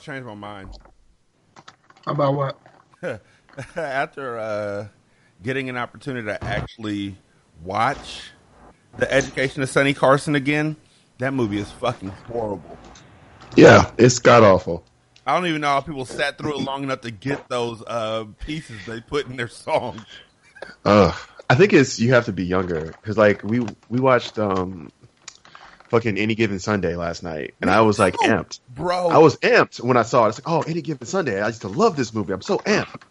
changed my mind. About what? After uh, getting an opportunity to actually watch The Education of Sonny Carson again, that movie is fucking horrible. Yeah, it's god awful. I don't even know how people sat through it long enough to get those uh, pieces they put in their song. Ugh. I think it's you have to be younger because like we we watched um fucking any given Sunday last night and I was like amped. Bro. I was amped when I saw it. I was like, oh, any given Sunday. I used to love this movie. I'm so amped.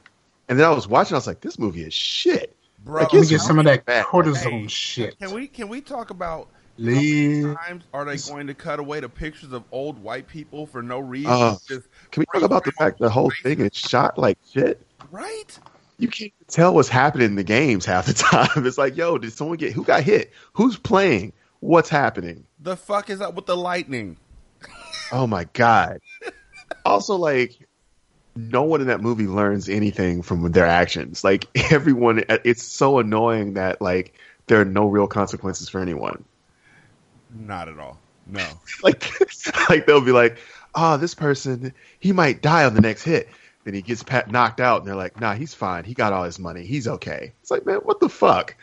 And then I was watching. I was like, this movie is shit. Bro, Like, Let me get some of that bad. cortisone Hey, shit. Can we can we talk about Leave. how many times are they going to cut away the pictures of old white people for no reason? Uh, Just Can we talk about the fact the whole thing is shot like shit? right? You can't tell what's happening in the games half the time. It's like, yo, did someone get who got hit? Who's playing? What's happening? The fuck is up with the lightning? Oh my god. also, like, no one in that movie learns anything from their actions. Like everyone, it's so annoying that like there are no real consequences for anyone. Not at all. No. Like, like they'll be like, "Oh, this person, he might die on the next hit." Then he gets pat knocked out, and they're like, "Nah, he's fine. He got all his money. He's okay." It's like, man, what the fuck?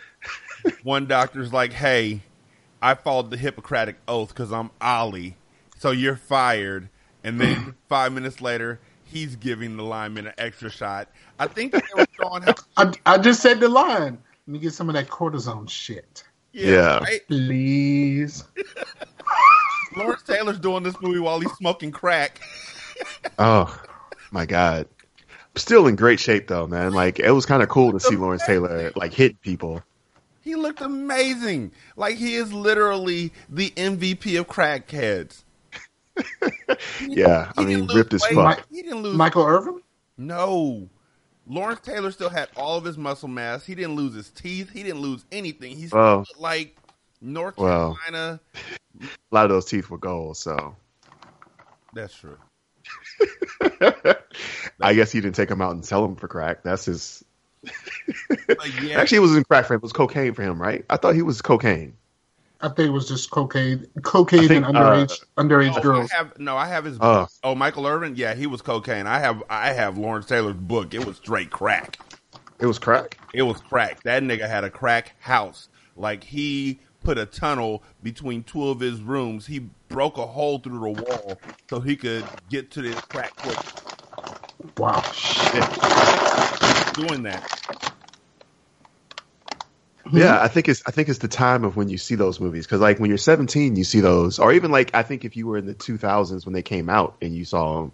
One doctor's like, "Hey, I followed the Hippocratic oath because I'm Ali, so you're fired." And then five minutes later, he's giving the lineman an extra shot. I think that they were showing how. I, I just said the line. Let me get some of that cortisone shit. Yeah. right? Please. Lawrence Taylor's doing this movie while he's smoking crack. Oh my god. Still in great shape though, man. Like it was kind of cool to see Lawrence Taylor like hit people. He looked amazing. Like he is literally the MVP of crackheads. Yeah, I mean, ripped as fuck. He didn't lose Michael Irvin? No. Lawrence Taylor still had all of his muscle mass. He didn't lose his teeth. He didn't lose anything. He's Well. like North Well. Carolina. A lot of those teeth were gold, so That's true. I guess he didn't take them out and sell them for crack. That's his. But yeah, Actually, it was in crack for him. It was cocaine for him, right? I thought he was cocaine. I think it was just cocaine, cocaine think, and uh, underage underage oh, girls. I have no. I have his. Oh. book. oh, Michael Irvin. Yeah, he was cocaine. I have. I have Lawrence Taylor's book. It was straight crack. It was crack. It was crack. That nigga had a crack house. Like he put a tunnel between two of his rooms. He broke a hole through the wall so he could get to this crack quick. Wow. Shit. Doing that. Yeah, I think it's I think it's the time of when you see those movies because like when you're 17, you see those, or even like I think if you were in the 2000s when they came out and you saw them,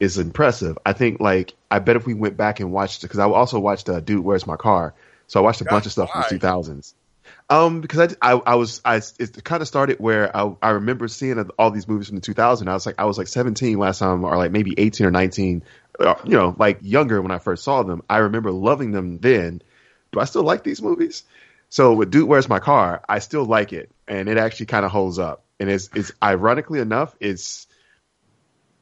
is impressive. I think like I bet if we went back and watched because I also watched uh, Dude, Where's My Car? So I watched a bunch of stuff why? from the 2000s. Um, because I, I, I was, I, it kind of started where I, I remember seeing all these movies from the 2000s. I was like, I was like 17 last time, or like maybe 18 or 19, uh, you know, like younger when I first saw them. I remember loving them then. Do I still like these movies? So with Dude, Where's My Car? I still like it, and it actually kind of holds up. And it's, it's ironically enough, it's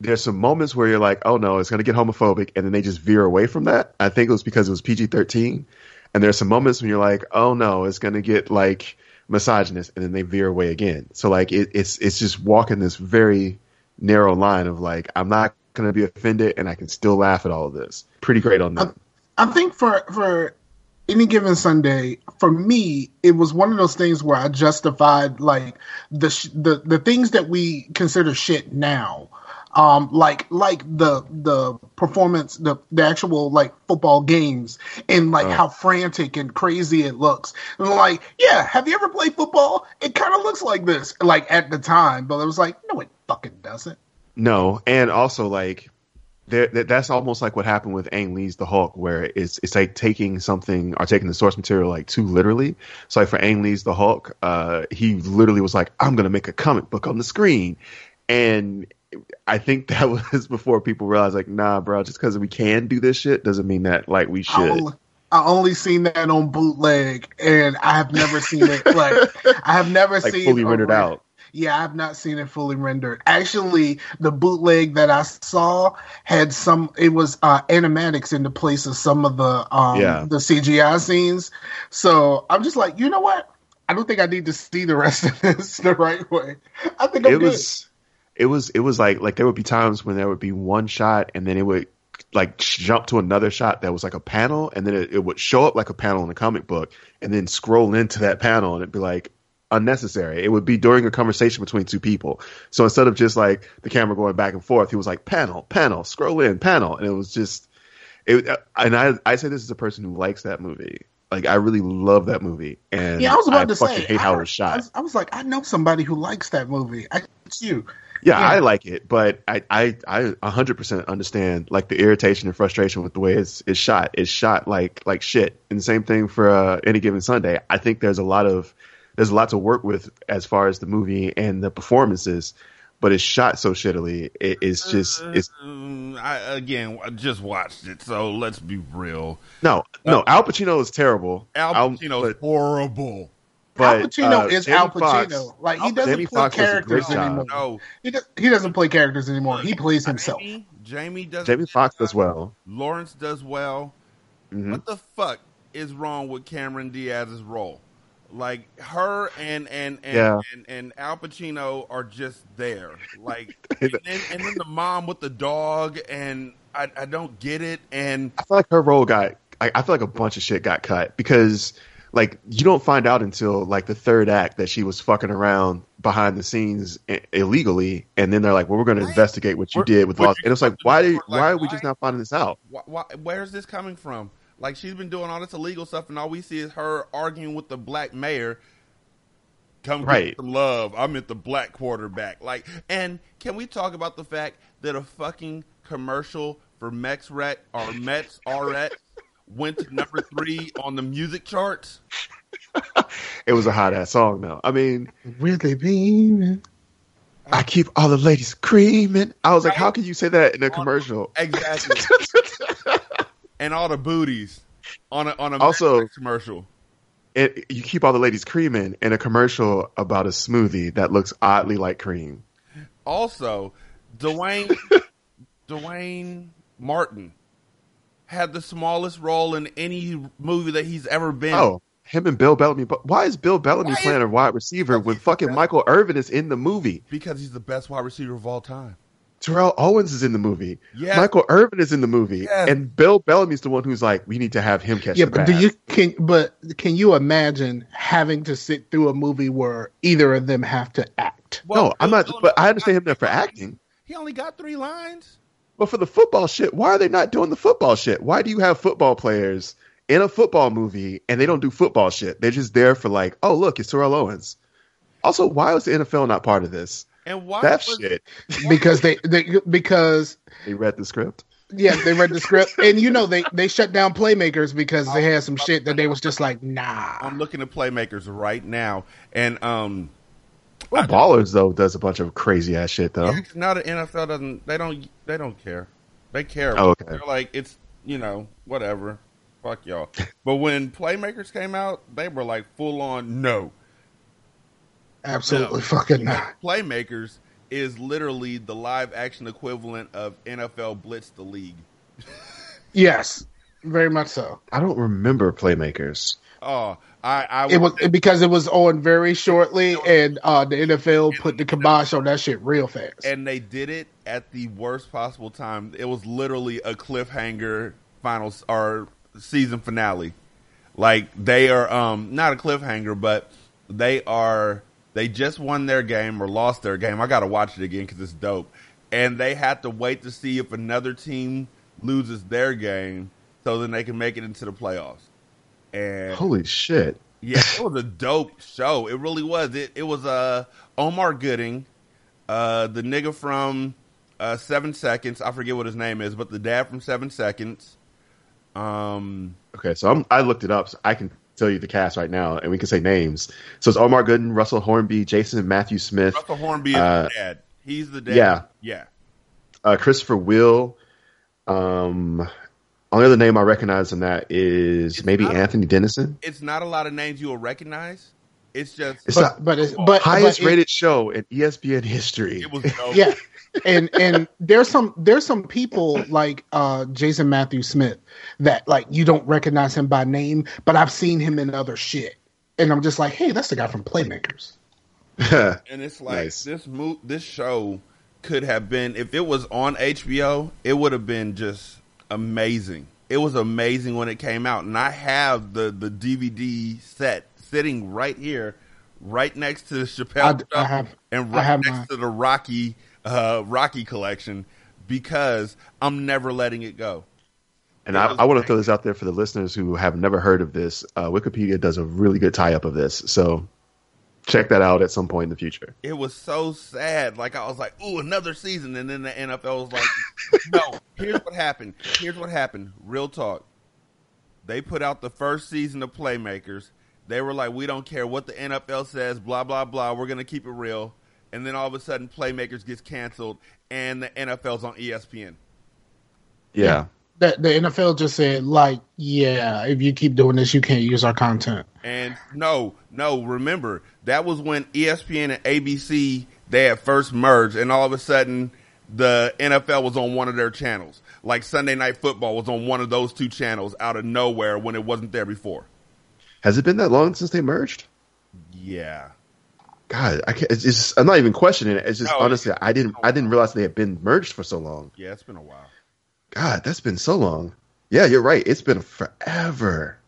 there's some moments where you're like, oh no, it's going to get homophobic, and then they just veer away from that. I think it was because it was PG 13. and there's some moments when you're like, oh no, it's gonna get like misogynist, and then they veer away again. So like it, it's it's just walking this very narrow line of like I'm not gonna be offended, and I can still laugh at all of this. Pretty great on that. I think for for any given Sunday, for me, it was one of those things where I justified like the sh- the the things that we consider shit now, um, like like the the performance, the the actual like football games, and like Oh. how frantic and crazy it looks. And like, yeah, have you ever played football? It kind of looks like this, like at the time, but it was like, no, it fucking doesn't. No, and also like that, that's almost like what happened with Ang Lee's The Hulk, where it's it's like taking something or taking the source material like too literally. So like for Ang Lee's The Hulk, uh, he literally was like, "I'm gonna make a comic book on the screen," and I think that was before people realized like, nah, bro, just because we can do this shit doesn't mean that like we I should. only, I only seen that on bootleg, and I have never seen it. Like I have never Like seen fully rendered re- out. Yeah, I have not seen it fully rendered. Actually, the bootleg that I saw had some. It was uh, animatics in the place of some of the um, Yeah. the CGI scenes. So I'm just like, you know what? I don't think I need to see the rest of this the right way. I think I'm it good. was it was it was like like there would be times when there would be one shot and then it would like jump to another shot that was like a panel and then it, it would show up like a panel in a comic book and then scroll into that panel and it'd be like unnecessary it would be during a conversation between two people so instead of just like the camera going back and forth he was like panel panel scroll in panel and it was just it and i i say this as a person who likes that movie like i really love that movie and yeah, I was about to fucking say. hate how I, it was shot I was, I was like, I know somebody who likes that movie. I, it's you. Yeah, Yeah. I like it, but I I I 100% understand like the irritation and frustration with the way it's it's shot. It's shot like like shit. And the same thing for uh, any given Sunday. I think there's a lot of there's a lot to work with as far as the movie and the performances, but it's shot so shittily. It, it's just it's Um, I, again, I just watched it, so let's be real. no no. Al Pacino is terrible. Al Pacino is horrible. but Al Pacino uh, is Jamie Al Foxx- Pacino. like he doesn't Jamie play Foxx does a great characters anymore. No, He, does, he doesn't play characters anymore. He plays himself. Jamie, Jamie does. Jamie Foxx does well. Lawrence does well. Mhm. What the fuck is wrong with Cameron Diaz's role? Like her and and and, Yeah. and, and Al Pacino are just there. Like and then, and then the mom with the dog and I, I don't get it and I feel like her role got. I, I feel like a bunch of shit got cut because, like, you don't find out until like the third act that she was fucking around behind the scenes i- illegally, and then they're like, "Well, we're going to investigate what you Where- did with Los." And it's like, why did like, why are we why- just not finding this out? why, why, where's this coming from? Like she's been doing all this illegal stuff, and all we see is her arguing with the black mayor. Come Right. get some love. I'm at the black quarterback. Like, and can we talk about the fact that a fucking commercial for Mexret or Mets RX went to number three on the music charts? It was a hot ass song, though. I mean, Will they be? I keep all the ladies creaming. I was like, how can you say that in a commercial? Exactly. and all the booties on a on a Also- commercial. It, you keep all the ladies screaming in a commercial about a smoothie that looks oddly like cream. Also, Dwayne Duane Martin had the smallest role in any movie that he's ever been. Oh, him and Bill Bellamy. But why is Bill Bellamy Why is- playing a wide receiver when fucking Michael Irvin is in the movie? because he's the best wide receiver of all time. Terrell Owens is in the movie. Yeah. Michael Irvin is in the movie, Yes. and Bill Bellamy's the one who's like, we need to have him catch Yeah, the but pass. do you can but can you imagine having to sit through a movie where either of them have to act? no, I'm not. Bill But I understand him there for acting. He only got three lines. But for the football shit, why are they not doing the football shit? Why do you have football players in a football movie and they don't do football shit? They're just there for like, oh look, it's Terrell Owens. Also, why was the NFL not part of this? And why That was, shit. Because they, they because They read the script. yeah, they read the script and you know they they shut down playmakers because they had some shit that they was just like, nah. I'm looking at playmakers right now, and um, Well, Ballers though does a bunch of crazy ass shit though. now the NFL doesn't. They don't. They don't care. They care. Oh, okay. They're like it's you know whatever. Fuck y'all. but when playmakers came out, they were like full on no. Absolutely fucking not. Playmakers is literally the live action equivalent of NFL Blitz the League. Yes. very much so. I don't remember Playmakers. Oh, I, I It was because it was on very shortly, and uh, the NFL put the kibosh on that shit real fast. and they did it at the worst possible time. It was literally a cliffhanger finals or season finale. Like they are um not a cliffhanger, but they are they just won their game or lost their game. I got to watch it again cuz it's dope. And they had to wait to see if another team loses their game so then they can make it into the playoffs. And Holy shit! yeah, it was a dope show. It really was. It it was uh Omar Gooding, uh the nigga from uh Seven Seconds. I forget what his name is, but the dad from Seven Seconds. Um, Okay, so I'm, I looked it up. So I can tell you the cast right now, and we can say names. So it's Omar Gooding, Russell Hornsby, Jason Matthew Smith, Russell Hornsby is Uh, the dad. He's the dad. yeah. yeah. uh, Christopher Will. Um, only other name I recognize in that is It's maybe not- Anthony Denison. It's not a lot of names you will recognize. It's just It's but not but it's, but highest but it- rated show in ESPN history. it was dope. yeah and and there's some there's some people like uh jason matthew smith that like you don't recognize him by name but i've seen him in other shit and i'm just like hey that's the guy from playmakers and it's like Nice. this mo- this show could have been if it was on HBO, it would have been just amazing. It was amazing when it came out, and I have the the DVD set sitting right here, right next to the Chappelle I- show I have- and I right have next mine. to the Rocky uh, Rocky collection because I'm never letting it go. and I, I want to throw this out there for the listeners who have never heard of this. Uh, Wikipedia does a really good tie up of this, so check that out at some point in the future. it was so sad. Like I was like, "Ooh, another season," and then the NFL was like, "No, here's what happened. Here's what happened. Real talk. They put out the first season of Playmakers. They were like, "We don't care what the NFL says. Blah blah blah. We're gonna keep it real." And then all of a sudden, Playmakers gets canceled, and the NFL's on ESPN. Yeah, the, the nfl just said like yeah if you keep doing this you can't use our content And no, no, remember that was when ESPN and ABC they had first merged, and all of a sudden the NFL was on one of their channels. Like Sunday Night Football was on one of those two channels out of nowhere when it wasn't there before. has it been that long since they merged? Yeah, God, I can't, it's just I'm not even questioning it. It's just No, honestly, I didn't. I didn't realize they had been merged for so long. yeah, it's been a while. God, that's been so long. Yeah, you're right. It's been forever.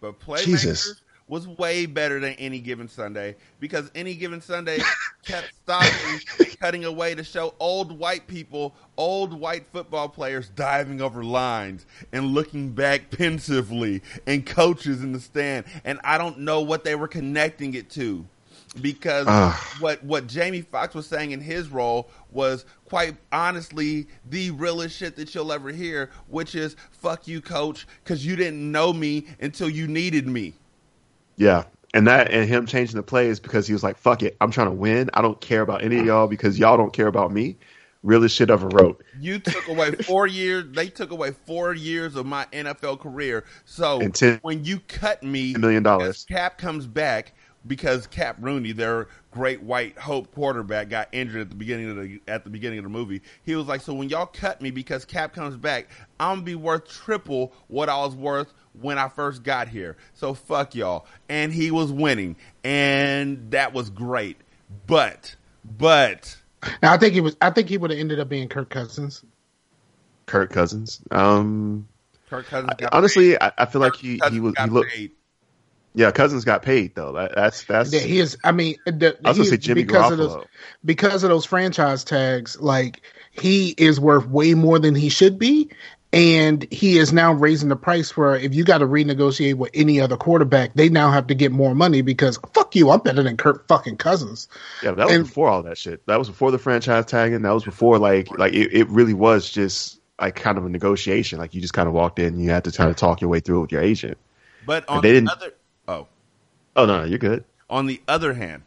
But Playmakers Jesus. was way better than any given Sunday because any given Sunday kept stopping, cutting away to show old white people, old white football players diving over lines and looking back pensively, and coaches in the stand. And I don't know what they were connecting it to. Because Ugh. what what Jamie Foxx was saying in his role was quite honestly the realest shit that you'll ever hear, which is "fuck you, coach," because you didn't know me until you needed me. Yeah. And that and him changing the plays because he was like, fuck it, I'm trying to win. I don't care about any of y'all because y'all don't care about me. Realest shit ever wrote. You took away four years. They took away four years of my NFL career. So ten- when you cut me, million dollars. Cap comes back because Cap Rooney, their great white hope quarterback, got injured at the beginning of the at the beginning of the movie. He was like, "So when y'all cut me because Cap comes back, I'm gonna be worth triple what I was worth." When I first got here. So fuck y'all. And he was winning. And that was great. But, but, now i think he was i think he would have ended up being kirk cousins Kirk Cousins. Um Kirk Cousins got honestly, I, I feel like he, Cousins he was he looked paid. Yeah, Cousins got paid though. That, that's that's that he is i mean the, I was gonna say Jimmy because of those Garoppolo. because of those franchise tags like he is worth way more than he should be and he is now raising the price for if you got to renegotiate with any other quarterback they now have to get more money because fuck you i'm better than kirk fucking cousins Yeah, but that was And- before all that shit. That was before the franchise tagging. That was before like like it, it really was just like kind of a negotiation. Like you just kind of walked in, and you had to kind of talk your way through it with your agent. But on they didn't- other, oh, no, no, you're good. on the other hand,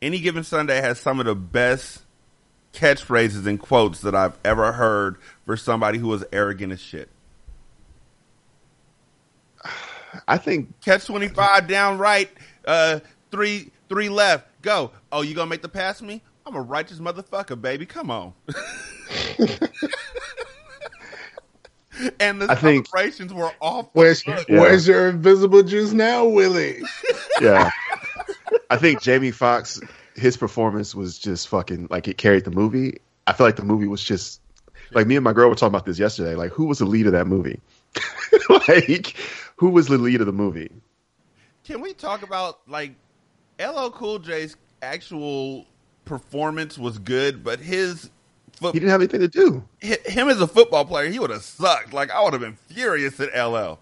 any given Sunday has some of the best catchphrases and quotes that I've ever heard for somebody who was arrogant as shit. I think Catch twenty five down right, uh, three three left, go. Oh, you gonna make the pass me? I'm a righteous motherfucker, baby. Come on. and the I think- celebrations were off. Where's. Yeah. Where's your invisible juice now, Willie? Yeah. I think Jamie Foxx, his performance was just fucking like it carried the movie. I feel like the movie was just like me and my girl were talking about this yesterday. Like, who was the lead of that movie? like, who was the lead of the movie? Can we talk about like LL Cool J's actual performance was good, but his foot, He didn't have anything to do. him as a football player, he would have sucked. Like I would have been furious at LL.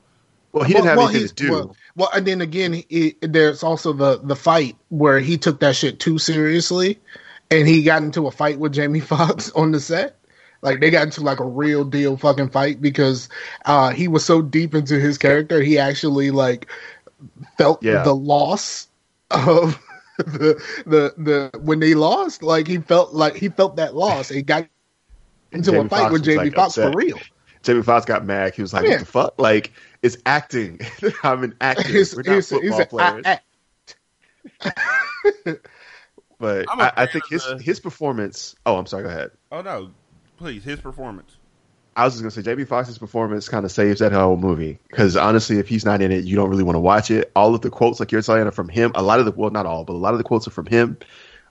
Well, he didn't have anything he's- to do. Well, well, and then again, he, there's also the the fight where he took that shit too seriously, and he got into a fight with Jamie Foxx on the set. Like they got into like a real deal fucking fight because uh, he was so deep into his character, he actually like felt Yeah. the loss of the the the when they lost. Like he felt like he felt that loss. He got into Jamie a fight Foxx with was, Jamie like, Foxx for upset. real. Jamie Foxx got mad. He was like, Yeah. "What the fuck? Like, it's acting. I'm an actor. He's- We're not he's- football he's a- players." I- but I'm a I, I fan think his the- his performance. Oh, I'm sorry. Go ahead. Oh no, please, his performance. I was just gonna say Jamie Foxx's performance kind of saves that whole movie because honestly, if he's not in it, you don't really want to watch it. All of the quotes, like you're saying, are from him. A lot of the well, not all, but a lot of the quotes are from him.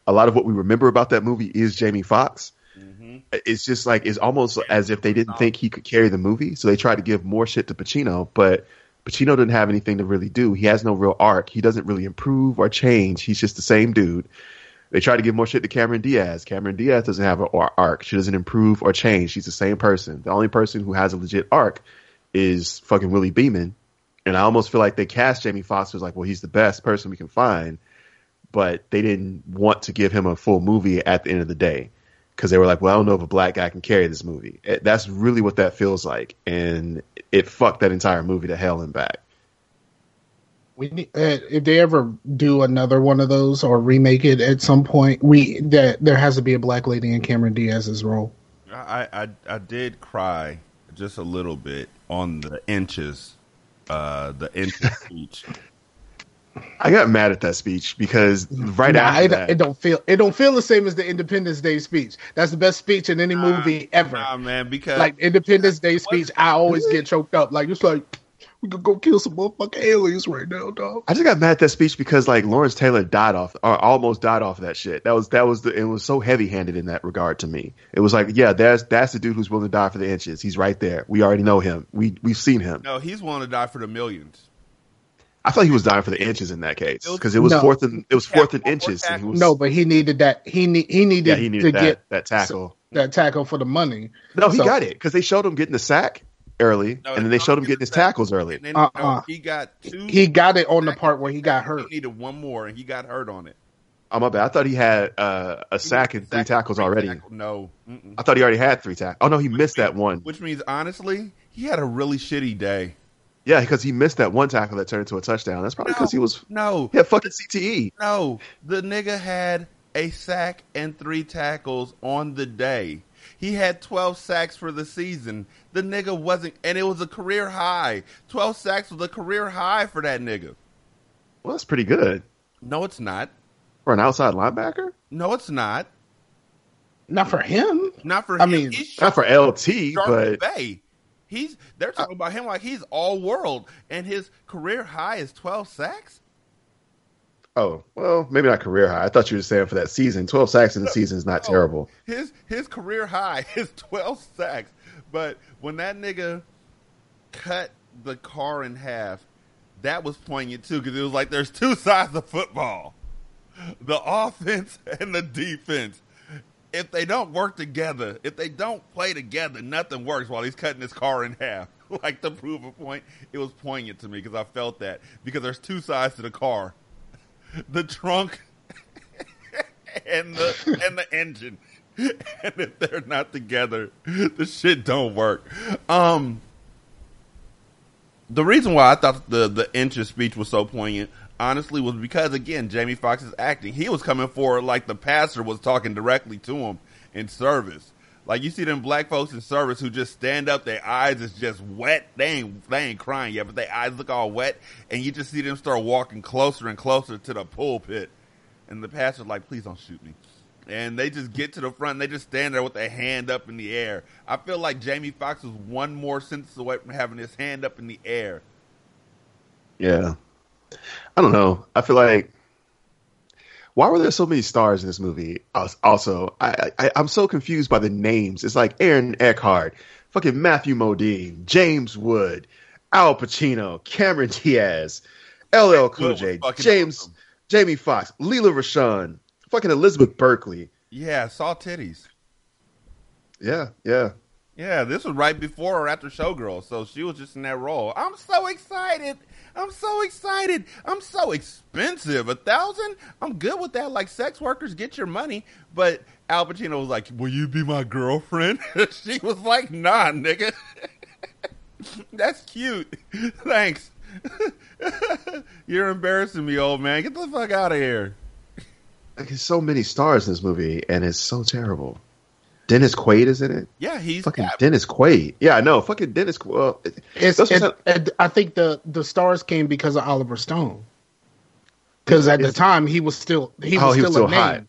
A lot of what we remember about that movie is Jamie Foxx. Mm-hmm. It's just like it's almost as if they didn't think he could carry the movie, so they tried to give more shit to Pacino, but Pacino didn't have anything to really do. He has no real arc. He doesn't really improve or change. He's just the same dude. They try to give more shit to Cameron Diaz. Cameron Diaz doesn't have an arc. She doesn't improve or change. She's the same person. The only person who has a legit arc is fucking Willie Beeman. And I almost feel like they cast Jamie Foxx as like, well, he's the best person we can find, but they didn't want to give him a full movie at the end of the day because they were like, well, I don't know if a black guy can carry this movie. That's really what that feels like, and it fucked that entire movie to hell and back. We need, uh, if they ever do another one of those or remake it at some point, we that there has to be a black lady in Cameron Diaz's role. I, I I did cry just a little bit on the inches, uh, the inches speech. I got mad at that speech because right Nah, after it, that, it don't feel it don't feel the same as the Independence Day speech. That's the best speech in any movie ever. Nah, man, because like Independence Day speech, I always get choked up. Like it's like we could go kill some motherfucking aliens right now, dog. I just got mad at that speech because like Lawrence Taylor died off or almost died off of that shit. That was that was the it was so heavy handed in that regard to me. It was like, yeah, that's that's the dude who's willing to die for the inches. He's right there. We already know him. We we've seen him. no, he's willing to die for the millions. I thought he was dying for the inches in that case because it was No. fourth and it was fourth and inches. And he was, No, but he needed that. He need he needed, yeah, he needed to that get that tackle. that tackle for the money. No, he So- got it because they showed him getting the sack early, No, and then they showed him getting his tackles early. And then Uh-uh. no, he got two. He got it on the part where he got hurt. He needed one more, and he got hurt on it. Oh my bad. I thought he had uh, a sack and three tackles three already. tackle- No, Mm-mm. I thought he already had three tackles. Oh no, he missed that one. which means honestly, he had a really shitty day. Yeah, because he missed that one tackle that turned into a touchdown. That's probably because he was No, he had fucking E. CTE. no, the nigga had a sack and three tackles on the day. He had 12 sacks for the season. The nigga wasn't, and it was a career high. 12 sacks was a career high for that nigga. Well, that's pretty good No, it's not. for an outside linebacker. No, it's not. Not for him. Not for I him. mean, He's Not for LT, but Bay. He's they're talking about him like he's all world, and his career high is 12 sacks. Oh well, maybe not career high. I thought you were saying for that season. Twelve sacks in the season is not terrible. His his career high is 12 sacks. But when that nigga cut the car in half, that was poignant too because it was like there's two sides of football: the offense and the defense. If they don't work together, if they don't play together, nothing works while he's cutting his car in half. Like to prove a point, it was poignant to me because I felt that because there's two sides to the car: the trunk and the and the engine. And if they're not together, the shit don't work. Um the reason why I thought the the inches speech was so poignant, honestly, was because again, Jamie Foxx's acting. He was coming forward like the pastor was talking directly to him in service. Like you see them black folks in service who just stand up, their eyes is just wet. They ain't they ain't crying yet, but their eyes look all wet, and you just see them start walking closer and closer to the pulpit. And the pastor's like, "Please don't shoot me." and they just get to the front and they just stand there with their hand up in the air. I feel like Jamie Foxx was one more sentence away from having his hand up in the air. Yeah. I don't know. I feel like why were there so many stars in this movie? Also, I, I I'm so confused by the names. It's like Aaron Eckhart, fucking Matthew Modine, James Wood, Al Pacino, Cameron Diaz, LL Cool J, James, awesome. Jamie Foxx, Lela Rochon, fucking Elizabeth Berkley. Yeah, saw titties. Yeah, yeah. Yeah, this was right before or after Showgirls, so she was just in that role. I'm so excited. I'm so excited. I'm so expensive. A thousand? I'm good with that. Like sex workers get your money. But Al Pacino was like, Will you be my girlfriend? she was like, nah, nigga. That's cute. Thanks. You're embarrassing me, old man. Get the fuck out of here. Like, there's so many stars in this movie, and it's so terrible. Dennis Quaid is in it. Yeah, he's Fucking Cap. Dennis Quaid. Yeah, I know. Fucking Dennis. Qu- Well, It's, that's it, I think the the stars came because of Oliver Stone. Because at the time he was still he was Oh, he still was a still name. hot.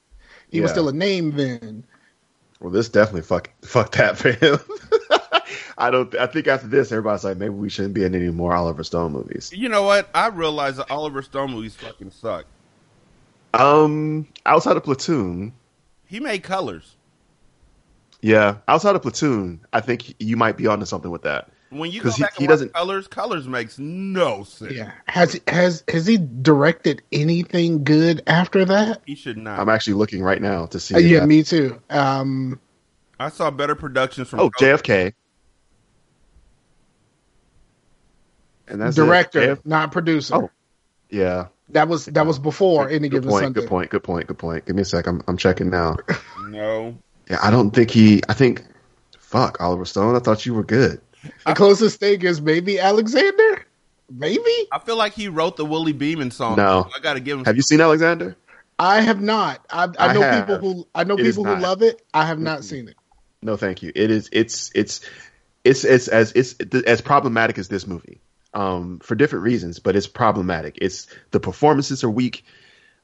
He was still a name then. Well, this definitely fuck fuck that for him. I don't. I think after this, everybody's like, maybe we shouldn't be in any more Oliver Stone movies. You know what? I realize that Oliver Stone movies fucking suck. Um, outside of Platoon, He made colors. Yeah, outside of Platoon, I think you might be onto something with that. When you go 'Cause he- back he and watch doesn't- colors, colors makes no sense. Yeah. Has has has he directed anything good after that? He should not. I'm actually looking right now to see. Uh, yeah, that. me too. Um, I saw better productions from Oh, Colors. JFK. And that's director, JF not producer. Oh. Yeah. That was that was before any good given point. Sunday. Good point. Good point. Good point. Give me a sec. I'm I'm checking now. No. Yeah, I don't think he. I think. Fuck, Oliver Stone. I thought you were good. The closest thing is maybe Alexander. Maybe I feel like he wrote the Willie Beeman song. No. I got to give him. Have you seen Alexander? I have not. I, I I know have. people who I know It is people who love it. I have not seen it. No, thank you. It is. It's. It's. It's. It's as. It's as problematic as this movie. Um, for different reasons, but it's problematic. It's the performances are weak.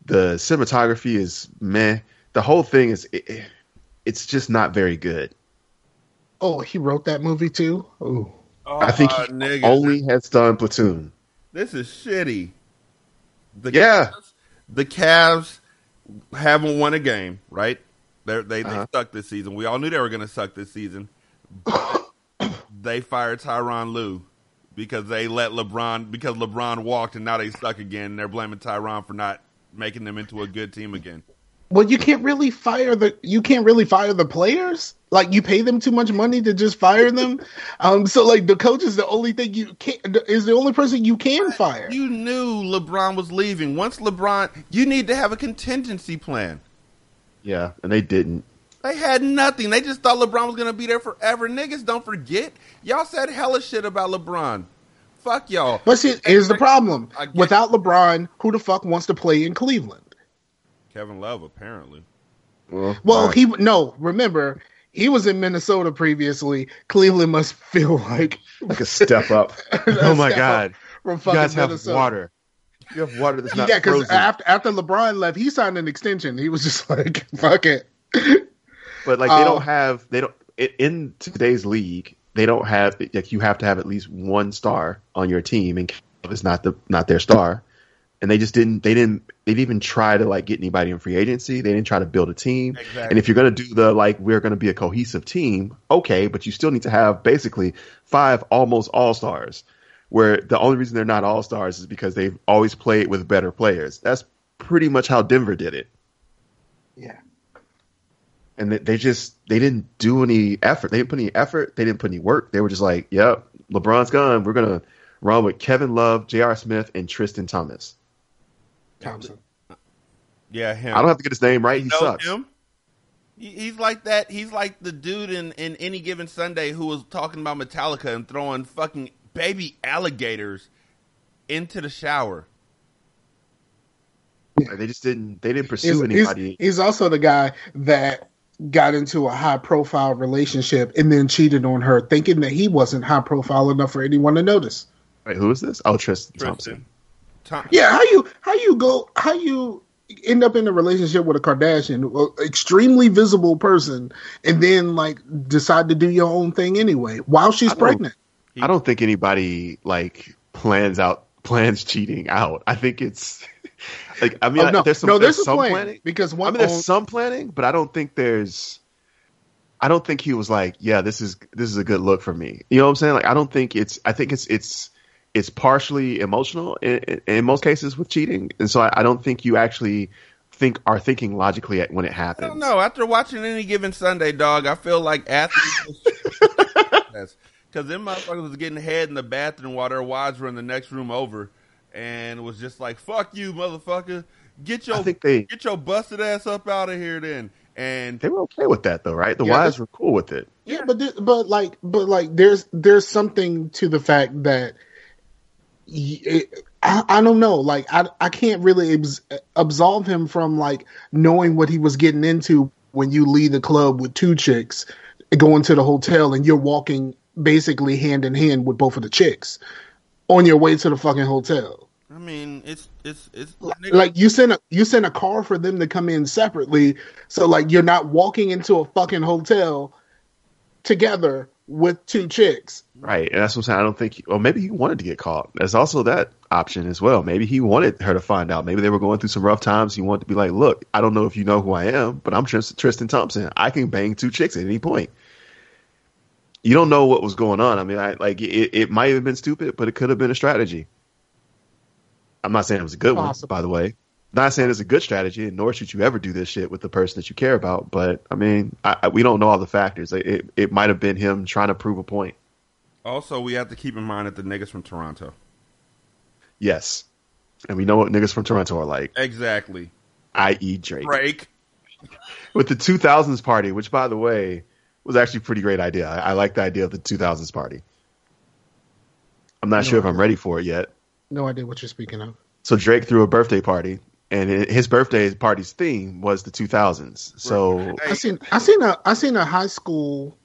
The cinematography is meh. The whole thing is. It, it- it's just not very good. Oh, he wrote that movie too. Ooh. Oh, I think he nigga, only has done Platoon. this is shitty. The Yeah. Cavs, the Cavs haven't won a game, right? They're, they they Uh-huh. suck this season. We all knew they were going to suck this season. They fired Tyronn Lue because they let LeBron because LeBron walked and now they suck again. And they're blaming Tyronn for not making them into a good team again. Well, you can't really fire the you can't really fire the players. Like you pay them too much money to just fire them. um, so like the coach is the only thing you can is the only person you can fire. You knew LeBron was leaving. Once LeBron, you need to have a contingency plan. Yeah, and they didn't. They had nothing. They just thought LeBron was going to be there forever. Niggas, don't forget. Y'all said hella shit about LeBron. Fuck y'all. But see, here's the problem: without LeBron, who the fuck wants to play in Cleveland? Kevin Love, apparently. Well, Well, all right. he no. Remember, he was in Minnesota previously. Cleveland must feel like like a step up. oh my god, from you guys have Minnesota. water. You have water that's not yeah, because after after LeBron left, he signed an extension. He was just like, "Fuck it." But like they Uh, don't have they don't in today's league they don't have like you have to have at least one star on your team and Caleb is not the not their star, and they just didn't they didn't they didn't even try to like get anybody in free agency. They didn't try to build a team. Exactly. And if you're gonna do the like we're gonna be a cohesive team, okay, but you still need to have basically five almost all stars. Where the only reason they're not all stars is because they've always played with better players. That's pretty much how Denver did it Yeah. and they, they just they didn't do any effort. They didn't put any effort. They didn't put any work. They were just like, "Yep, LeBron's gone. We're gonna run with Kevin Love, J.R. Smith, and Tristan Thomas." Thompson. Yeah, him. I don't have to get his name right. He know sucks. him. He's like that. He's like the dude in, in any given Sunday who was talking about Metallica and throwing fucking baby alligators into the shower. Like, They just didn't. They didn't pursue He's, he's, anybody. he's also the guy that got into a high profile relationship and then cheated on her, thinking that he wasn't high profile enough for anyone to notice. Wait, who is this? Oh, Tristan, Tristan. Thompson. Tom, Yeah, how you how you go how you end up in a relationship with a Kardashian, extremely visible person, and then like decide to do your own thing anyway while she's I pregnant? I don't think anybody like plans out plans cheating out. I think it's like I mean Oh, no, there's some no, there's, there's, some plan planning. because I one mean there's own- some planning, but I don't think there's I don't think he was like, yeah, this is this is a good look for me. You know what I'm saying? Like I don't think it's I think it's it's it's partially emotional in, in, in most cases with cheating, and so I, I don't think you actually think are thinking logically at, when it I happens. don't know. After watching any given Sunday, dog, I feel like athletes. Because them motherfuckers was getting head in the bathroom while their wives were in the next room over, and was just like, "Fuck you, motherfucker! Get your think they- get your busted ass up out of here." Then and They were okay with that though, right? The Yeah, wives were cool with it. Yeah, but th- but like but like there's there's something to the fact that y- it, I, I don't know like I I can't really abs- absolve him from like knowing what he was getting into when you leave the club with two chicks going to the hotel and you're walking basically hand in hand with both of the chicks on your way to the fucking hotel. I mean, it's it's it's Like you send a you send a car for them to come in separately, so like you're not walking into a fucking hotel together with two chicks. Right, and that's what I'm saying. I don't think, he, or maybe he wanted to get caught. There's also that option as well. Maybe he wanted her to find out. Maybe they were going through some rough times. He wanted to be like, "Look, I don't know if you know who I am, but I'm Tristan, Tristan Thompson. I can bang two chicks at any point." You don't know what was going on. I mean, I like it. It might have been stupid, but it could have been a strategy. I'm not saying it was a good Possible. one, by the way. Not saying it's a good strategy, and nor should you ever do this shit with the person that you care about. But I mean, I, I, we don't know all the factors. It, it, it might have been him trying to prove a point. also we have to keep in mind that the niggas from Toronto. Yes. And we know what niggas from Toronto are like, Exactly. i.e. Drake. Drake. With the 2000s party, which, by the way, was actually a pretty great idea. I, I like the idea of the 2000s party. I'm not No, sure if I'm ready for it yet. No idea what you're speaking of. So Drake threw a birthday party, and it, his birthday party's theme was the 2000s. So I seen I seen a I seen a high school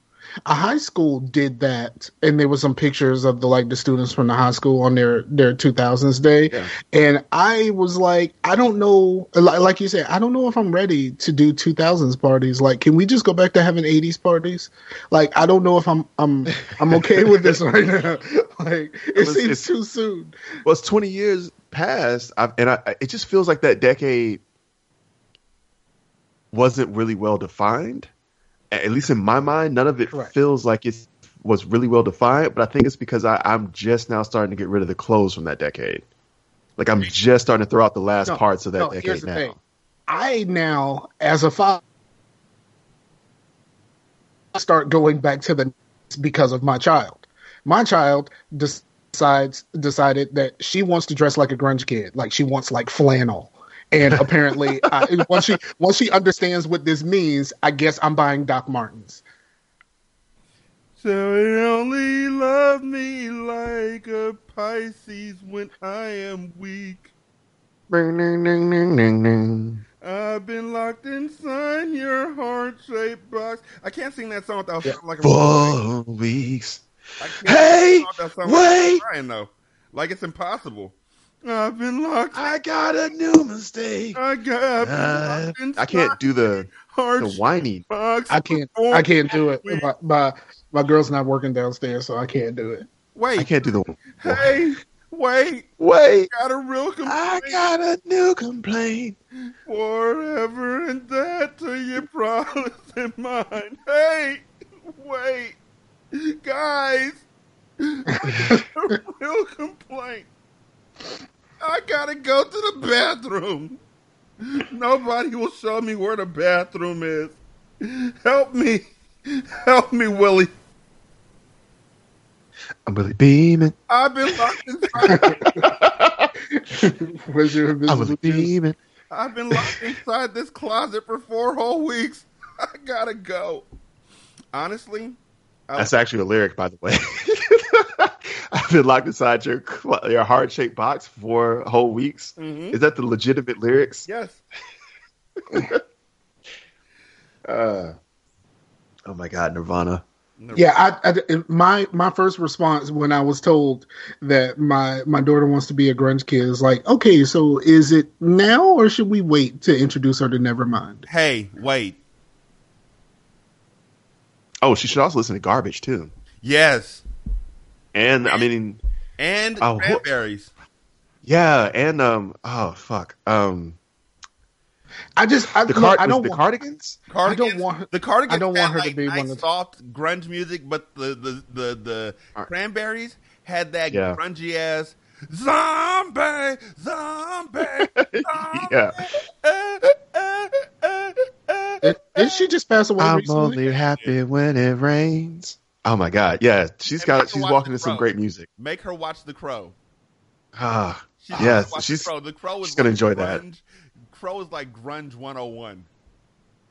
a high school did that and there was some pictures of the like the students from the high school on their their 2000s day. Yeah. and I was like I don't know like, like you said I don't know if I'm ready to do 2000s parties. Like can we just go back to having 80s parties? Like I don't know if I'm I'm I'm okay with this right now. Like it It's- seems it's- too soon. Well, it's 20 years past, I've, and I, it just feels like that decade wasn't really well defined. At least in my mind, none of it Correct. feels like it was really well defined. But I think it's because I, I'm just now starting to get rid of the clothes from that decade. Like I'm just starting to throw out the last No, parts of that no, decade now. thing. I now, as a father, start going back to the because of my child. My child decides decided that she wants to dress like a grunge kid, like she wants like flannel. And apparently, I, once she once she understands what this means, I guess I'm buying Doc Martens. So it only love me like a Pisces when I am weak. Ding, ding, ding, ding, ding, ding. I've been locked inside your heart-shaped box. I can't sing that song without Yeah. like a Four weeks. I can't Hey, sing that song wait! without crying, though. Like it's impossible. I've been locked. I got a new mistake. I got. Uh, locked I can't do the the heart-shaped whiny. box I can't I can't do it. My, my my girl's not working downstairs, so I can't do it. Wait, I can't do the. One Hey, wait, Wait, got a real complaint. I got a new complaint. Forever and that to your promise in mind. Hey, wait, guys, I got a real complaint. I gotta go to the bathroom. Nobody will show me where the bathroom is. Help me, help me, Willie. I'm really beaming. I've been locked inside. Where's your I'm invisible really juice? beaming. I've been locked inside this closet for four whole weeks. I gotta go. Honestly, I- That's actually a lyric, by the way. I've been locked inside your your heart shaped box for whole weeks. Mhm. Is that the legitimate lyrics? yes. Uh, oh my God, Nirvana. Yeah, I, I- my my first response when I was told that my my daughter wants to be a grunge kid is like, okay, so is it now or should we wait to introduce her to Nevermind? Hey, wait. Oh, she should also listen to Garbage too. Yes. And I mean, And Oh, wh- cranberries. yeah, and um, oh fuck, um, I just I, the, look, car- I don't the want, cardigans. Cardigans, want her- the cardigans. I don't want had, her to be nice, one of- soft grunge music, but the the the, the Alright. cranberries had that Yeah. grungy ass zombie, zombie, zombie. Yeah. uh, uh, uh, uh. Did, did she just pass away I'm recently? only happy when it rains. Oh my god, yeah, she's And got she's walking to some great music. Make her watch The Crow. Ah, She's yeah, watch she's the Crow. The Crow is she's gonna like enjoy that. grunge. Crow is like grunge 101.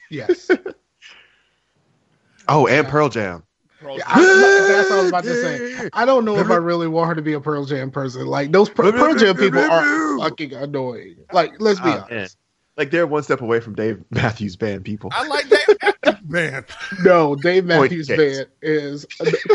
Yes. oh, and Pearl Jam. Crow Yeah, I, that's what I was about to say. I don't know if I really want her to be a Pearl Jam person. Like those Pearl, Pearl Jam people are fucking annoying. Like, let's be Ah, man. honest. Like they're one step away from Dave Matthews Band people. I like that band. No, Dave Matthews case. Band is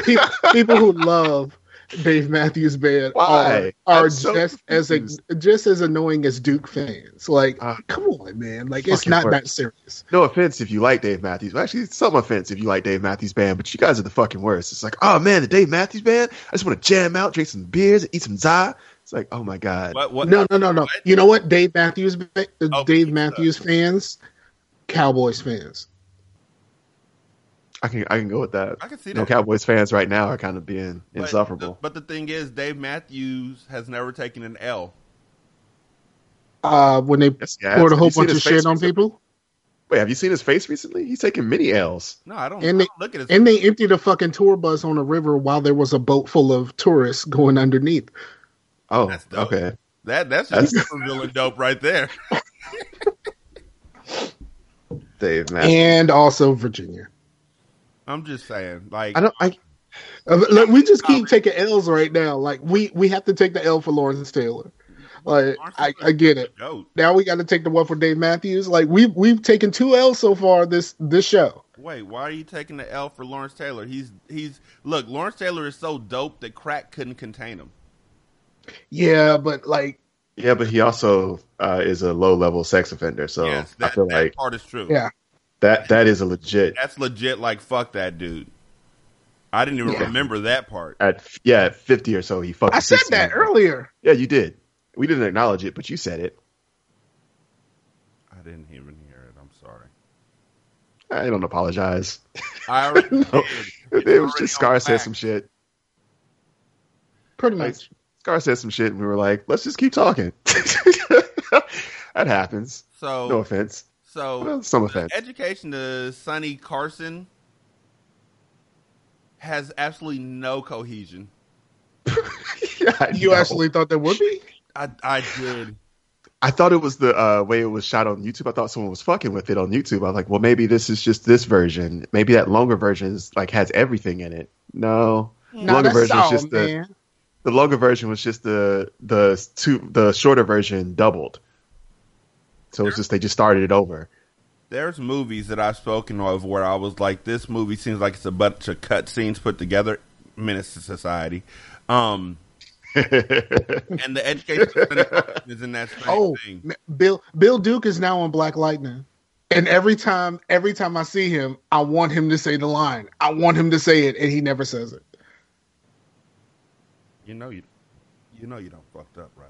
people, people who love Dave Matthews Band Why? are, are I'm so just as a, just as annoying as Duke fans. Like, Ah. come on, man! Like, it's not work. that serious. No offense if you like Dave Matthews. Well, actually, some offense if you like Dave Matthews Band, but you guys are the fucking worst. It's like, oh man, the Dave Matthews Band. I just want to jam out, drink some beers, and eat some za. It's like, oh my god. What? What? No, no, no, no. What? You know what? Dave Matthews, ba- Oh, Dave uh, Matthews fans, Cowboys fans. I can I can go with that. I can see You know. Cowboys fans right now are kind of being But insufferable. the- But the thing is, Dave Matthews has never taken an L. Uh, when they Yes, he poured a whole bunch of shit on recently? people, Wait, have you seen his face recently? He's taking many L's. No, I don't. And I they- don't look at his. and they emptied a fucking tour bus on a river while there was a boat full of tourists going underneath. Oh, That's dope. okay. that that's That's- just super villain dope right there. Dave Matthews. And also Virginia. I'm just saying, like, I don't. I Uh, Look, we just keep taking L's right now. Like we we have to take the L for Lawrence Taylor. Like I, I get it. Now we got to take the one for Dave Matthews. Like we we've taken two L's so far this this show. Wait, why are you taking the L for Lawrence Taylor? He's he's look. Lawrence Taylor is so dope that crack couldn't contain him. Yeah, but like yeah, but he also uh, is a low level sex offender. So yes, I feel that like part is true. yeah. That that is a legit. that's legit. Like fuck that dude. I didn't even Yeah. remember that part. At yeah, at fifty or so, he fucked. I said that year old. earlier. Yeah, you did. We didn't acknowledge it, but you said it. I didn't even hear it. I'm sorry. I don't apologize. I already No, it was already just Scar said some shit. Pretty Like, much. Scar said some shit, and we were like, let's just keep talking. that happens. So No offense. So Well, some offense. education to Sonny Carson has absolutely no cohesion. yeah, You know. actually thought there would be? I I did. I thought it was the uh, way it was shot on YouTube. I thought someone was fucking with it on YouTube. I was like, well, maybe this is just this version. Maybe that longer version is like has everything in it. No, Nah, longer that's version is all, just the the longer version was just the the two the shorter version doubled. So it's just they just started it over. There's movies that I've spoken of where I was like, this movie seems like it's a bunch of cut scenes put together. Menace to Society. Um, and the education of Sonny Carson is in that same Oh, thing. Bill Bill Duke is now on Black Lightning. And every time every time I see him, I want him to say the line. I want him to say it and he never says it. You know you, you know you don't fucked up, right?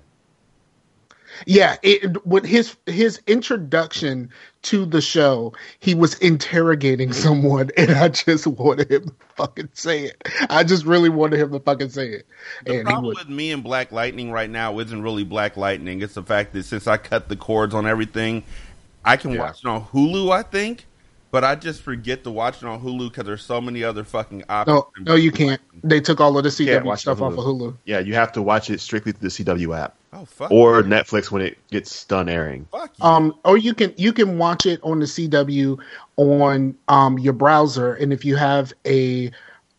Yeah, it, with his his introduction to the show, he was interrogating someone, and I just wanted him to fucking say it. I just really wanted him to fucking say it, The and problem with me and Black Lightning right now isn't really Black Lightning. It's the fact that since I cut the cords on everything, I can Yeah. watch it on Hulu. I think, but I just forget to watch it on Hulu because there's so many other fucking options. No, no, you can't. They took all of the CW watch stuff the off of Hulu. yeah, you have to watch it strictly through the CW app Oh fuck! or Netflix when it gets done airing. fuck you. Um, or you can you can watch it on the CW on um your browser, and if you have a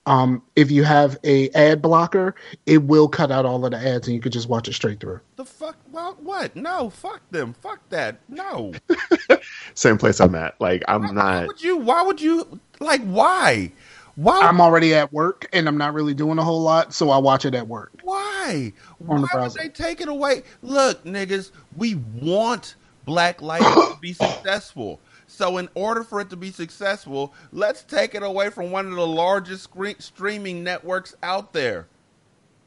um if you have a ad blocker, it will cut out all of the ads, and you can just watch it straight through. the fuck? Well, what? No, fuck them. Fuck that. No. Same place I'm at. Like I'm Why not. would you? Why would you? Like, why? Why? I'm already at work and I'm not really doing a whole lot, so I watch it at work. Why? On Why the would they take it away? Look, niggas, we want Black Light to be successful. So, in order for it to be successful, let's take it away from one of the largest scre- streaming networks out there.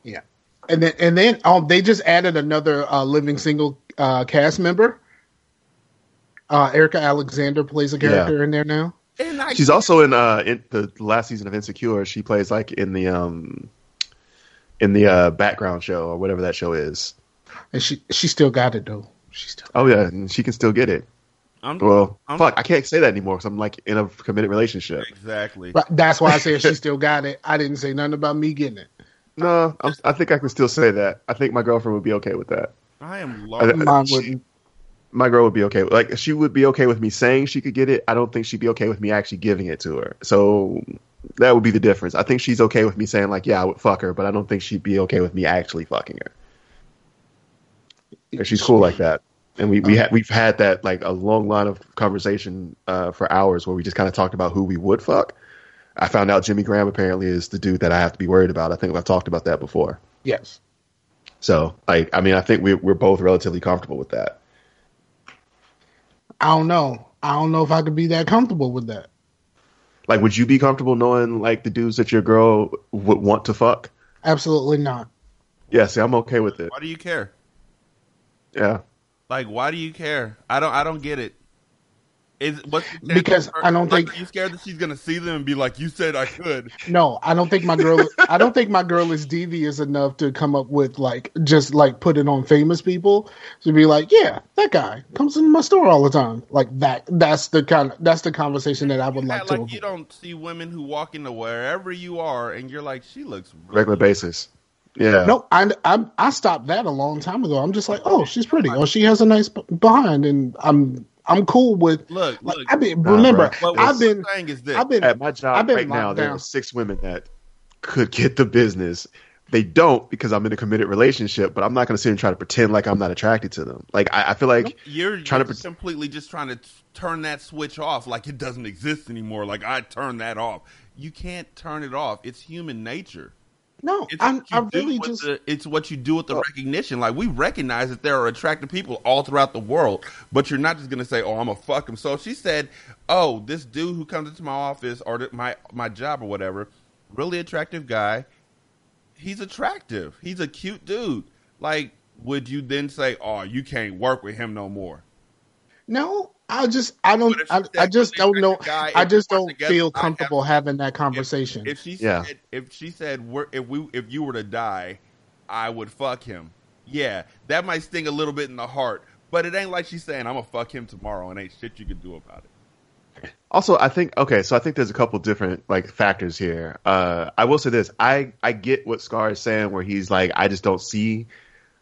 Yeah, and then and then um, they just added another uh, living single uh, cast member. Uh, Erika Alexander plays a character in there now. And I She's also in uh in the last season of Insecure. She plays like in the um in the uh background show or whatever that show is. and she she still got it though. She still Oh yeah, and she can still get it. I'm, Well, I'm- fuck, I can't say that anymore because I'm like in a committed relationship. exactly. But that's why I said she still got it. I didn't say nothing about me getting it. No, I'm, I think I can still say that. I think my girlfriend would be okay with that. I am I- large. Mine wouldn't. My girl would be okay. Like she would be okay with me saying she could get it. I don't think she'd be okay with me actually giving it to her. So that would be the difference. I think she's okay with me saying like, yeah, I would fuck her, but I don't think she'd be okay with me actually fucking her. Yeah, she's cool like that. And we we had we've had that like a long line of conversation uh, for hours where we just kind of talked about who we would fuck. I found out Jimmy Graham apparently is the dude that I have to be worried about. I think I've talked about that before. Yes. So like, I mean, I think we we're both relatively comfortable with that. I don't know. I don't know if I could be that comfortable with that. Like, would you be comfortable knowing like the dudes that your girl would want to fuck? Absolutely not. Yeah, see, I'm okay with it. Why do you care? Yeah, Like, why do you care? I don't. I don't get it. Is what's Because her- I don't like, think- Are you scared that she's gonna see them and be like, "You said I could"? No, I don't think my girl. I don't think my girl is devious enough to come up with like just like put it on famous people to be like, yeah, that guy comes in my store all the time. Like that. That's the kind. Of, that's the conversation that I would like Act to. like you don't see women who walk into wherever you are, and you're like, "She looks regular basis. Yeah, No, I, I I stopped that a long time ago. I'm just like, oh, she's pretty, or she has a nice behind, and I'm I'm cool with. Look, Like, look. I've been Nah, remember, bro. I've been saying is this: I've been At my job I've been right now, locked there down. are six women that could get the business. They don't because I'm in a committed relationship, but I'm not going to sit and try to pretend like I'm not attracted to them. Like I, I feel like you're, trying you're to just completely just trying to t- turn that switch off, like it doesn't exist anymore. Like I turn that off. You can't turn it off. It's human nature. No, It's I'm, what you I do really with just the, it's what you do with the oh. recognition. Like we recognize that there are attractive people all throughout the world, but you're not just gonna say, "Oh, I'm gonna fuck him." So she said, "Oh, this dude who comes into my office or my my job or whatever, really attractive guy, he's attractive. He's a cute dude." Like, would you then say, "Oh, you can't work with him no more"? no. I just I don't But if she I, I just don't know. guy, I just don't together, feel I'd have- comfortable having that conversation. If she Yeah. said, if she said, we're, if we, if you were to die, I would fuck him. Yeah, that might sting a little bit in the heart, but it ain't like she's saying, I'm gonna fuck him tomorrow, and ain't shit you can do about it. Also, I think okay, so I think there's a couple different like factors here. Uh, I will say this: I I get what Scar is saying, where he's like, I just don't see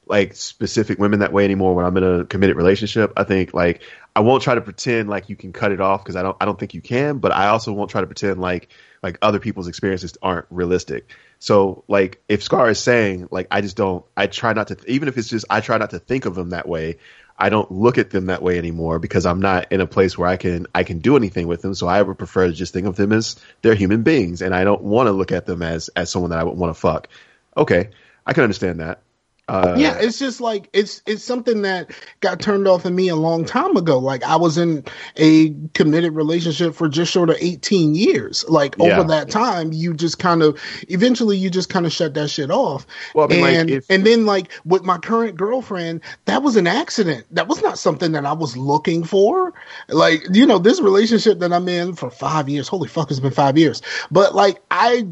like specific women that way anymore when I'm in a committed relationship. I think like I won't try to pretend like you can cut it off because I don't I don't think you can, but I also won't try to pretend like like other people's experiences aren't realistic. So like if Scar is saying like I just don't I try not to even if it's just I try not to think of them that way. I don't look at them that way anymore because I'm not in a place where I can I can do anything with them. So I would prefer to just think of them as they're human beings, and I don't want to look at them as as someone that I would want to fuck. Okay, I can understand that. Uh, yeah, it's just like it's it's something that got turned off in me a long time ago. Like I was in a committed relationship for just short of 18 years. Like Yeah. over that time, you just kind of eventually you just kind of shut that shit off. Well, I mean, like, and if- and then like with my current girlfriend, that was an accident. That was not something that I was looking for. Like, you know, this relationship that I'm in for 5 years. Holy fuck, it's been 5 years. But like I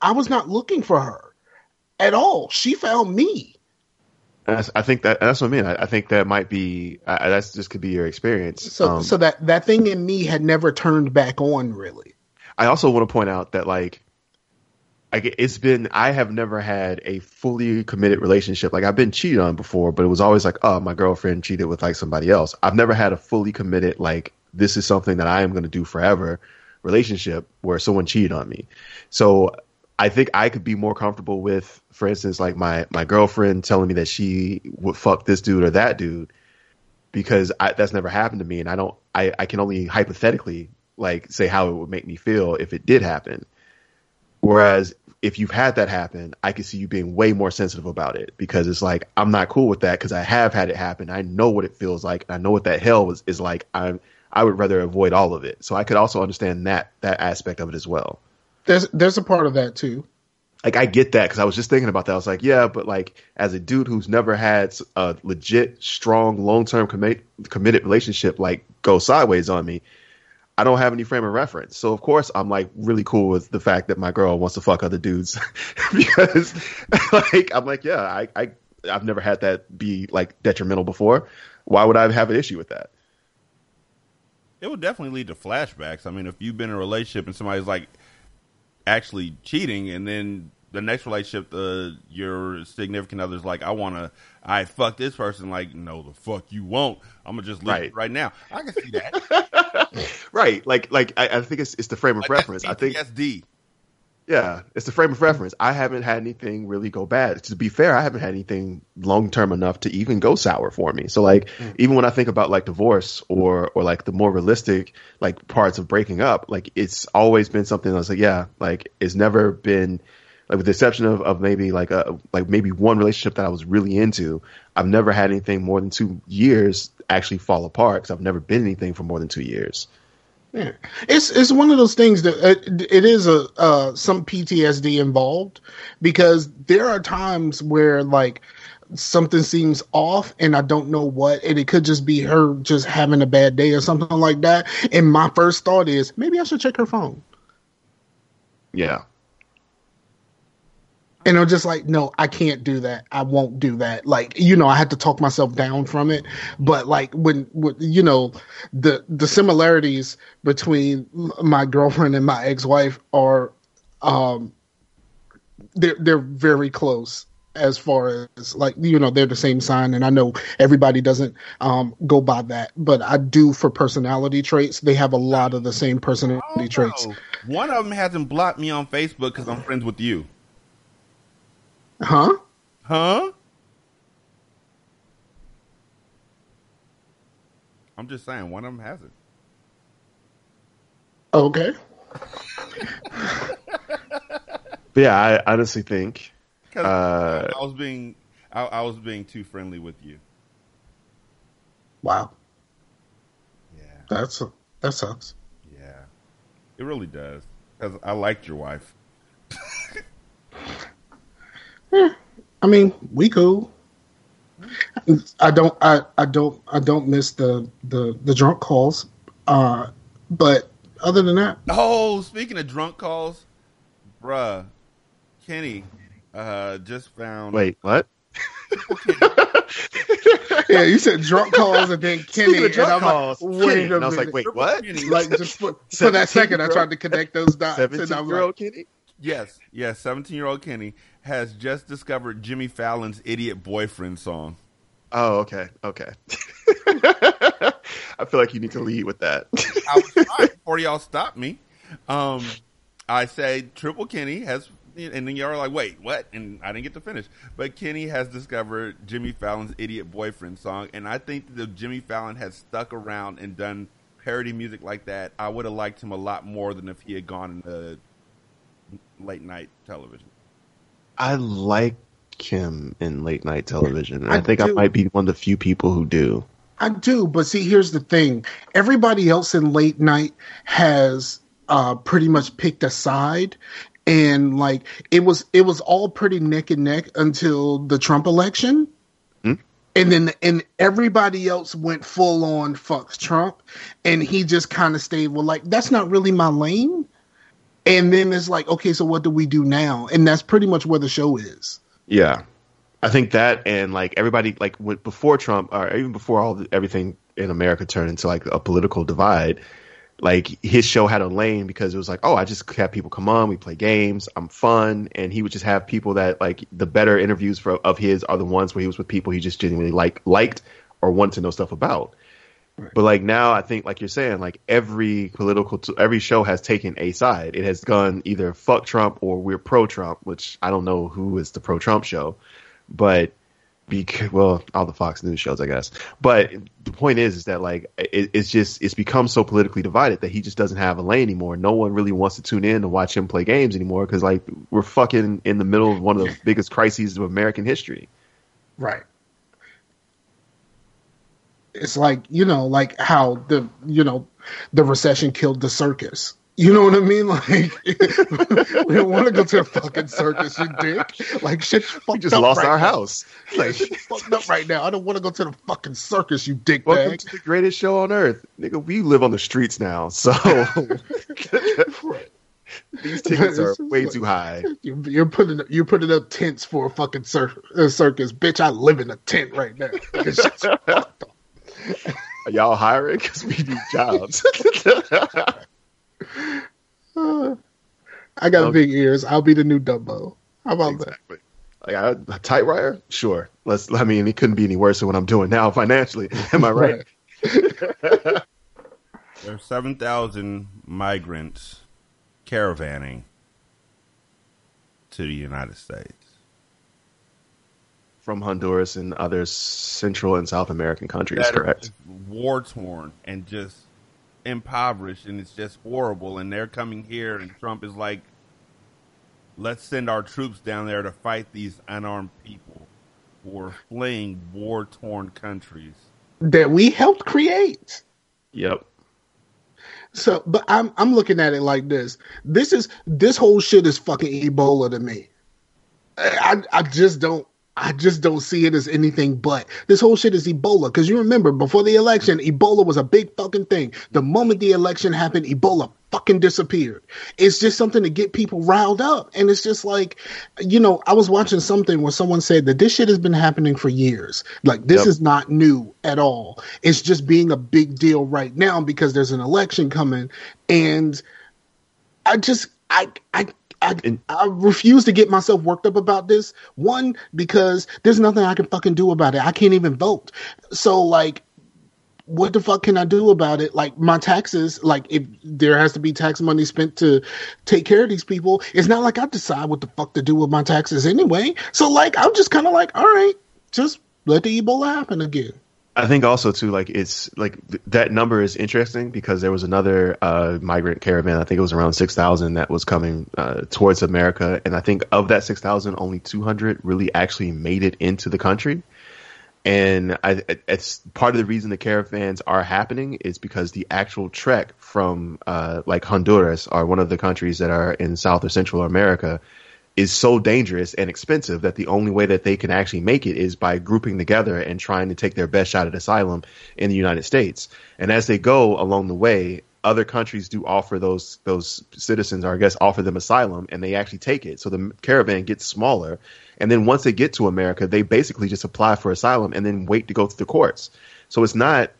I was not looking for her at all. She found me. I think that that's what I mean. I, I think that might be I, that's just could be your experience. So, Um, so that that thing in me had never turned back on. Really, I also want to point out that like, I get, it's been I have never had a fully committed relationship. Like I've been cheated on before, but it was always like, oh, my girlfriend cheated with like somebody else. I've never had a fully committed like this is something that I am going to do forever relationship where someone cheated on me. So I think I could be more comfortable with, for instance, like my my girlfriend telling me that she would fuck this dude or that dude because I, that's never happened to me, and I don't. I, I can only hypothetically like say how it would make me feel if it did happen. Whereas if you've had that happen, I can see you being way more sensitive about it because it's like I'm not cool with that because I have had it happen. I know what it feels like. I know what that hell is, is like. I'm I would rather avoid all of it. So I could also understand that that aspect of it as well. There's there's a part of that too. Like I get that because I was just thinking about that. I was like, yeah, but like as a dude who's never had a legit, strong, long term commit, committed relationship like go sideways on me, I don't have any frame of reference. So of course I'm like really cool with the fact that my girl wants to fuck other dudes because like I'm like, yeah, I, I I've never had that be like detrimental before. Why would I have an issue with that? It would definitely lead to flashbacks. I mean, if you've been in a relationship and somebody's like actually cheating, and then the next relationship, uh, your significant other's like, I want to, I fuck this person. Like, no, the fuck you won't. I'm gonna just leave Right. it right now. I can see that. Right. Like like I, I think it's it's the frame of Like, reference. I think PTSD. Yeah, it's the frame of reference. I haven't had anything really go bad. To be fair, I haven't had anything long term enough to even go sour for me. So like hmm. even when I think about like divorce or or like the more realistic like parts of breaking up, like it's always been something that's like yeah, like it's never been like with the exception of, of maybe like a like maybe one relationship that I was really into, I've never had anything more than two years actually fall apart because I've never been anything for more than two years. Yeah. It's it's one of those things that it, it is a uh, some PTSD involved because there are times where like something seems off and I don't know what and it could just be her just having a bad day or something like that and my first thought is maybe I should check her phone Yeah. And I'm just like no I can't do that. I won't do that. Like you know I had to talk myself down from it. But like when, when you know the the similarities between my girlfriend and my ex-wife are um they're they're very close as far as like you know they're the same sign. And I know everybody doesn't um go by that. But I do for personality traits. They have a lot of the same personality traits. Oh, one of them hasn't blocked me on Facebook because I'm friends with you. Huh Huh? I'm just saying, one of them hasn't. okay But yeah, I honestly think Uh, I was being, I, I was being too friendly with you. wow Yeah, that's that sucks yeah, it really does. Because I liked your wife. I mean, we cool. I don't. I, I don't. I don't miss the the the drunk calls. Uh, but other than that, Oh, speaking of drunk calls, bruh, Kenny uh, just found. wait, what? yeah, you said drunk calls and then Kenny, drunk and I'm calls, like, wait Kenny. And I was like, wait, what? Kenny. Like just for, for that second, I tried to connect those dots, and Seventeen I'm year like, old Kenny. Yes, yes, 17 year old Kenny has just discovered Jimmy Fallon's Idiot Boyfriend song. Oh, okay, okay. I feel like you need to lead with that. I was trying before y'all stopped me. Um, I say Triple Kenny has, and then y'all are like, wait, what? And I didn't get to finish. But Kenny has discovered Jimmy Fallon's Idiot Boyfriend song, and I think that if Jimmy Fallon had stuck around and done parody music like that, I would have liked him a lot more than if he had gone into late night television. I like him in late night television. I I, think I might be one of the few people who do. I do, but see, here's the thing: everybody else in late night has uh, pretty much picked a side, and like it was, it was all pretty neck and neck until the Trump election, Hmm? and then and everybody else went full on fuck Trump, and he just kind of stayed well, like that's not really my lane. And then it's like, okay, so what do we do now? And that's pretty much where the show is. Yeah, I think that and like everybody like before Trump or even before all the, everything in America turned into like a political divide. Like his show had a lane because it was like, oh, I just have people come on, we play games, I'm fun, and he would just have people that like the better interviews for of his are the ones where he was with people he just genuinely like liked or wanted to know stuff about. But like now, I think like you're saying, like every political, t- every show has taken a side. It has gone either fuck Trump or we're pro Trump, which I don't know who is the pro Trump show, but Because, well, all the Fox News shows, I guess. But the point is, is that like it, it's just it's become so politically divided that he just doesn't have a lane anymore. No one really wants to tune in to watch him play games anymore because like we're fucking in the middle of one of the biggest crises of American history. Right. It's like, you know, like how the, you know, the recession killed the circus. You know what I mean? Like, we don't want to go to a fucking circus, you dick. Like, shit, fucked We just lost right our now. house. Like, fucked up right now. I don't want to go to the fucking circus, you dick welcome bag. to the greatest show on earth, nigga. We live on the streets now, so these tickets are way too high. You're, putting you're putting up tents for a fucking cir- uh, circus, bitch. I live in a tent right now. It's just fucked up. Are y'all hiring? Because we need jobs. I got Okay. big ears. I'll be the new Dumbo. How about that? exactly. Like I, a tight wire, sure. Let's. I mean, it couldn't be any worse than what I'm doing now financially. Am I right? There are 7,000 migrants caravanning to the United States. From Honduras and other Central and South American countries, that correct? war torn and just impoverished, and it's just horrible. And they're coming here, and Trump is like, "Let's send our troops down there to fight these unarmed people who are fleeing war torn countries." That we helped create. Yep. So, but I'm I'm looking at it like this. This is this whole shit is fucking Ebola to me. I I just don't I just don't see it as anything but this whole shit is Ebola. Because you remember before the election, Ebola was a big fucking thing. The moment the election happened, Ebola fucking disappeared. It's just something to get people riled up, and it's just like, you know, I was watching something where someone said that this shit has been happening for years. Like this Yep. is not new at all. It's just being a big deal right now because there's an election coming, and I just I I. I, And- I refuse to get myself worked up about this. One, because there's nothing I can fucking do about it. I can't even vote. So, like, what the fuck can I do about it? Like, my taxes, like, if there has to be tax money spent to take care of these people, it's not like I decide what the fuck to do with my taxes anyway. So, like, I'm just kind of like, all right, just let the Ebola happen again. I think also too, like it's like th- that number is interesting because there was another uh, migrant caravan. I think it was around six thousand that was coming uh, towards America, and I think of that six thousand, only two hundred really actually made it into the country. And I, it's part of the reason the caravans are happening is because the actual trek from uh, like Honduras or one of the countries that are in South or Central America is so dangerous and expensive that the only way that they can actually make it is by grouping together and trying to take their best shot at asylum in the United States. And as they go along the way, other countries do offer those those citizens, or I guess, offer them asylum, and they actually take it. So the caravan gets smaller, and then once they get to America, they basically just apply for asylum and then wait to go through the courts. So it's not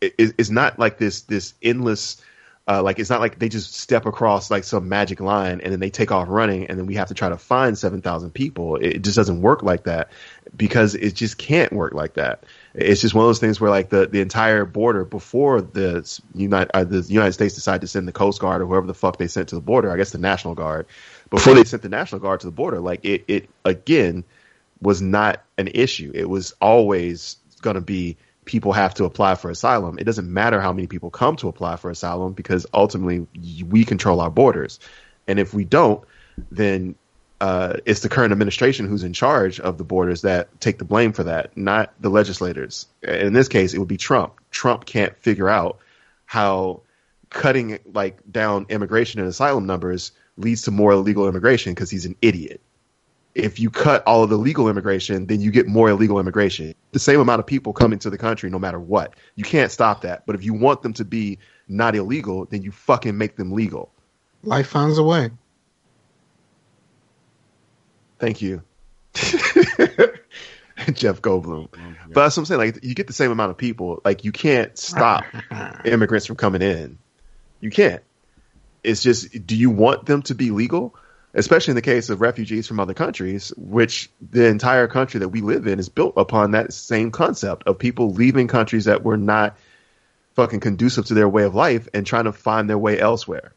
it, it's not like this this endless uh, like it's not like they just step across like some magic line and then they take off running and then we have to try to find 7,000 people. It just doesn't work like that because it just can't work like that. It's just one of those things where like the, the entire border before the United uh, the United States decided to send the Coast Guard or whoever the fuck they sent to the border, I guess the National Guard, before they sent the National Guard to the border, like it it again was not an issue. It was always going to be people have to apply for asylum. It doesn't matter how many people come to apply for asylum because ultimately we control our borders. And if we don't, then uh, it's the current administration who's in charge of the borders that take the blame for that, not the legislators. In this case, it would be Trump. Trump can't figure out how cutting like down immigration and asylum numbers leads to more illegal immigration because he's an idiot if you cut all of the legal immigration, then you get more illegal immigration. The same amount of people come into the country no matter what. You can't stop that. But if you want them to be not illegal, then you fucking make them legal. Life finds a way. Thank you. Jeff Goldblum. But that's what I'm saying. Like you get the same amount of people. Like you can't stop immigrants from coming in. You can't. It's just do you want them to be legal? Especially in the case of refugees from other countries, which the entire country that we live in is built upon that same concept of people leaving countries that were not fucking conducive to their way of life and trying to find their way elsewhere.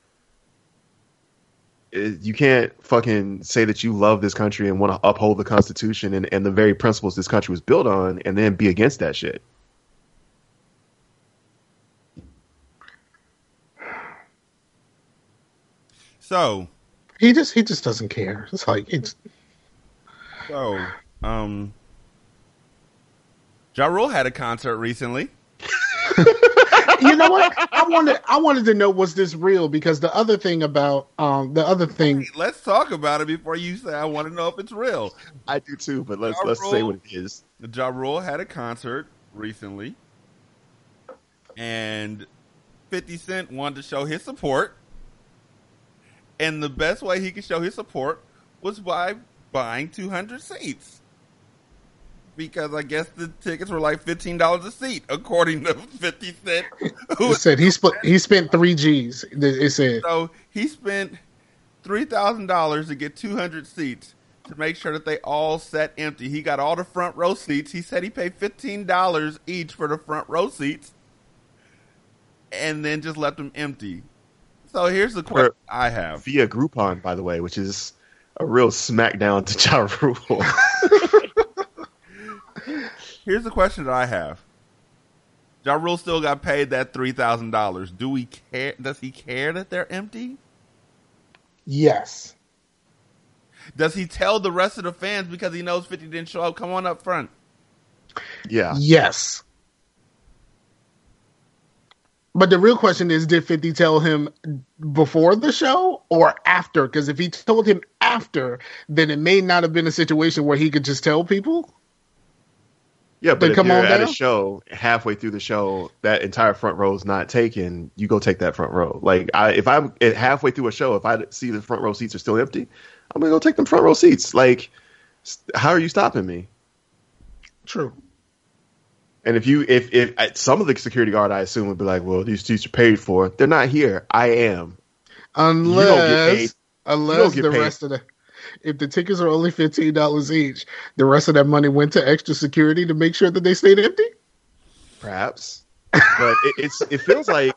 you can't fucking say that you love this country and want to uphold the Constitution and, and the very principles this country was built on, and then be against that shit. So, He just he just doesn't care. It's like it's so, um, Ja Rule had a concert recently. you know what? I wanted I wanted to know was this real because the other thing about um the other thing Let's talk about it before you say I want to know if it's real. I do too, but let's Ja let's say what it is. Ja Rule had a concert recently, and 50 Cent wanted to show his support. And the best way he could show his support was by buying 200 seats. Because I guess the tickets were like $15 a seat, according to 50 Cent. Who it said he spent he spent three G's. It said So he spent three thousand dollars to get two hundred seats to make sure that they all sat empty. He got all the front row seats. He said he paid fifteen dollars each for the front row seats, and then just left them empty. So here's the question I have: Via Groupon, by the way, which is a real smackdown to Ja Rule. Here's the question that I have: Ja Rule still got paid that three thousand dollars. Do we care? Does he care that they're empty? yes. Does he tell the rest of the fans because he knows Fifty didn't show up? Come on up front. yeah. Yes. But the real question is did 50 tell him before the show or after? Because if he told him after, then it may not have been a situation where he could just tell people. Yeah, but if come you're on at a show halfway through the show, that entire front row is not taken. You go take that front row. Like I, if I'm at halfway through a show, if I see the front row seats are still empty, I'm gonna go take them front row seats. Like, how are you stopping me? True. And if you, if if some of the security guard, I assume would be like, well, these seats are paid for. They're not here. I am. Unless, unless the paid. rest of the, if the tickets are only $15 each, the rest of that money went to extra security to make sure that they stayed empty? perhaps. But it, it's it feels like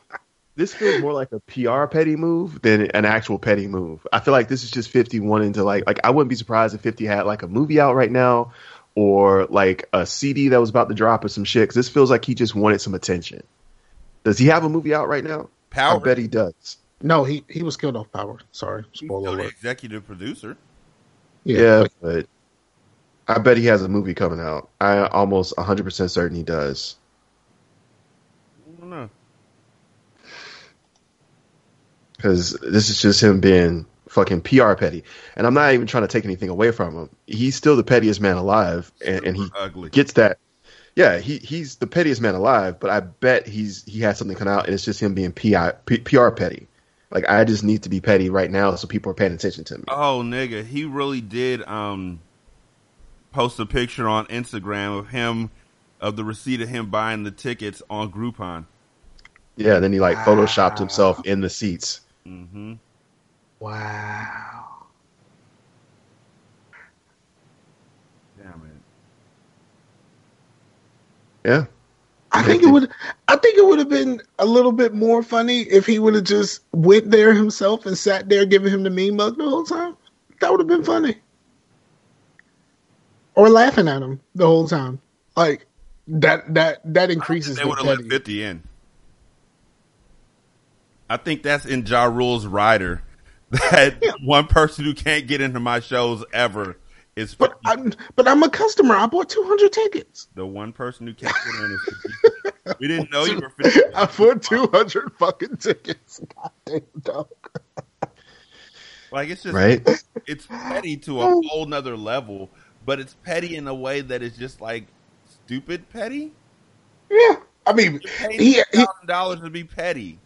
this feels more like a PR petty move than an actual petty move. I feel like this is just 51 into like like I wouldn't be surprised if Fifty had like a movie out right now or like a CD that was about to drop or some shit. Because this feels like he just wanted some attention. Does he have a movie out right now? Power. I bet he does. No, he, he was killed off power. Sorry. Spoiler still alert. executive producer. Yeah, but I bet he has a movie coming out. I almost 100% certain he does. I don't know. because this is just him being fucking PR petty. And I'm not even trying to take anything away from him. He's still the pettiest man alive, and, and he ugly. gets that. Yeah, he he's the pettiest man alive, but I bet he's he has something come out, and it's just him being PI, P, PR petty. Like I just need to be petty right now, so people are paying attention to me. Oh, nigga, he really did um post a picture on Instagram of him of the receipt of him buying the tickets on Groupon. Yeah, then he like photoshopped himself in the seats. Mm-hmm. Wow. Damn it. Yeah, I think it would. I think it would have been a little bit more funny if he would have just went there himself and sat there giving him the mean mug the whole time. That would have been funny. Or laughing at him the whole time, like that. That that increases They would have let fifty in. I think that's in Ja Rule's rider. That one person who can't get into my shows ever is But I'm but I'm a customer. I bought two hundred tickets. the one person who can't get in is We didn't know you were 50. I bought two hundred fucking tickets. God damn dog. Like it's just right. it's petty to a oh. whole nother level, but it's petty in a way that is just like stupid petty. Yeah, I mean, Pay he, he thousand dollars to be petty.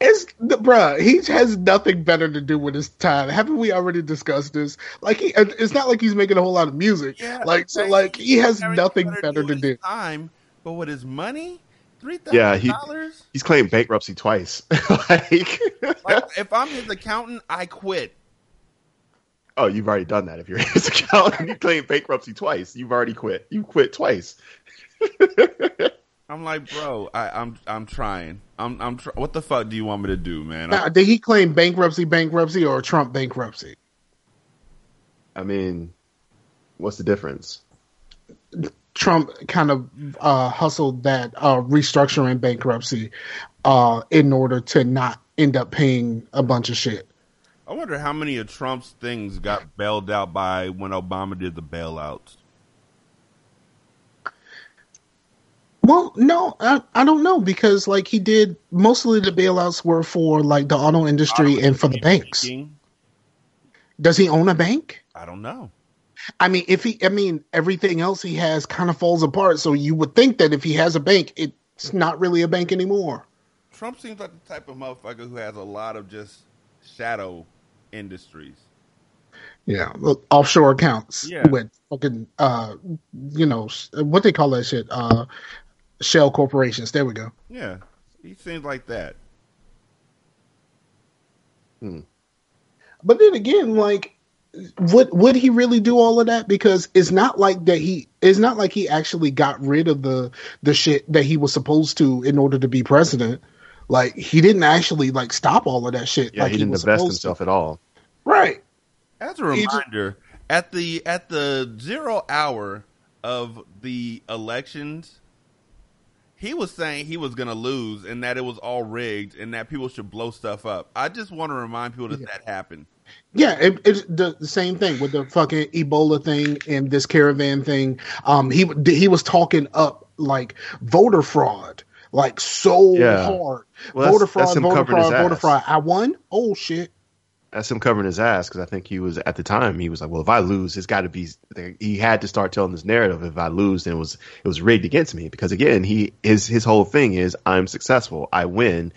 It's the bruh. He has nothing better to do with his time. Haven't we already discussed this? Like he, it's not like he's making a whole lot of music. Yeah, like so, like he has nothing better with to his do. Time, but with his money, three Yeah, he- dollars. He's claimed bankruptcy twice. like, Like if I'm his accountant, I quit. oh, you've already done that. If you're his accountant, you claim bankruptcy twice. You've already quit. You quit twice. I'm like, bro, I, I'm I'm trying. I'm I'm tr- what the fuck do you want me to do, man? Now, did he claim bankruptcy, bankruptcy, or Trump bankruptcy? I mean, what's the difference? Trump kind of uh, hustled that uh, restructuring bankruptcy uh, in order to not end up paying a bunch of shit. I wonder how many of Trump's things got bailed out by when Obama did the bailouts. Well, no, I, I don't know because like he did mostly the bailouts were for like the auto industry and for the banks. Banking? Does he own a bank? I don't know. I mean, if he, I mean, everything else he has kind of falls apart. So you would think that if he has a bank, it's not really a bank anymore. Trump seems like the type of motherfucker who has a lot of just shadow industries. Yeah, look, offshore accounts Yeah. with fucking, uh, you know, what they call that shit, uh, shell corporations. There we go. Yeah, he seems like that. Hmm. But then again, like, would would he really do all of that? Because it's not like that. He it's not like he actually got rid of the the shit that he was supposed to in order to be president. Like he didn't actually like stop all of that shit. Yeah, like he didn't was invest supposed to. himself at all. Right. As a He just- reminder, at the at the zero hour of the elections, he was saying he was going to lose and that it was all rigged and that people should blow stuff up. I just want to remind people that that happened. Yeah, it, it's the, the same thing with the fucking Ebola thing and this caravan thing. Um, he he was talking up like voter fraud, like so Yeah. hard. Well, voter that's- fraud, that's voter fraud, voter fraud. I won. Oh shit. That's him covering his ass because I think he was at the time he was like, well, if I lose, it's got to be. He had to start telling this narrative. If I lose, then it was it was rigged against me because again, he his his whole thing is I'm successful, I win,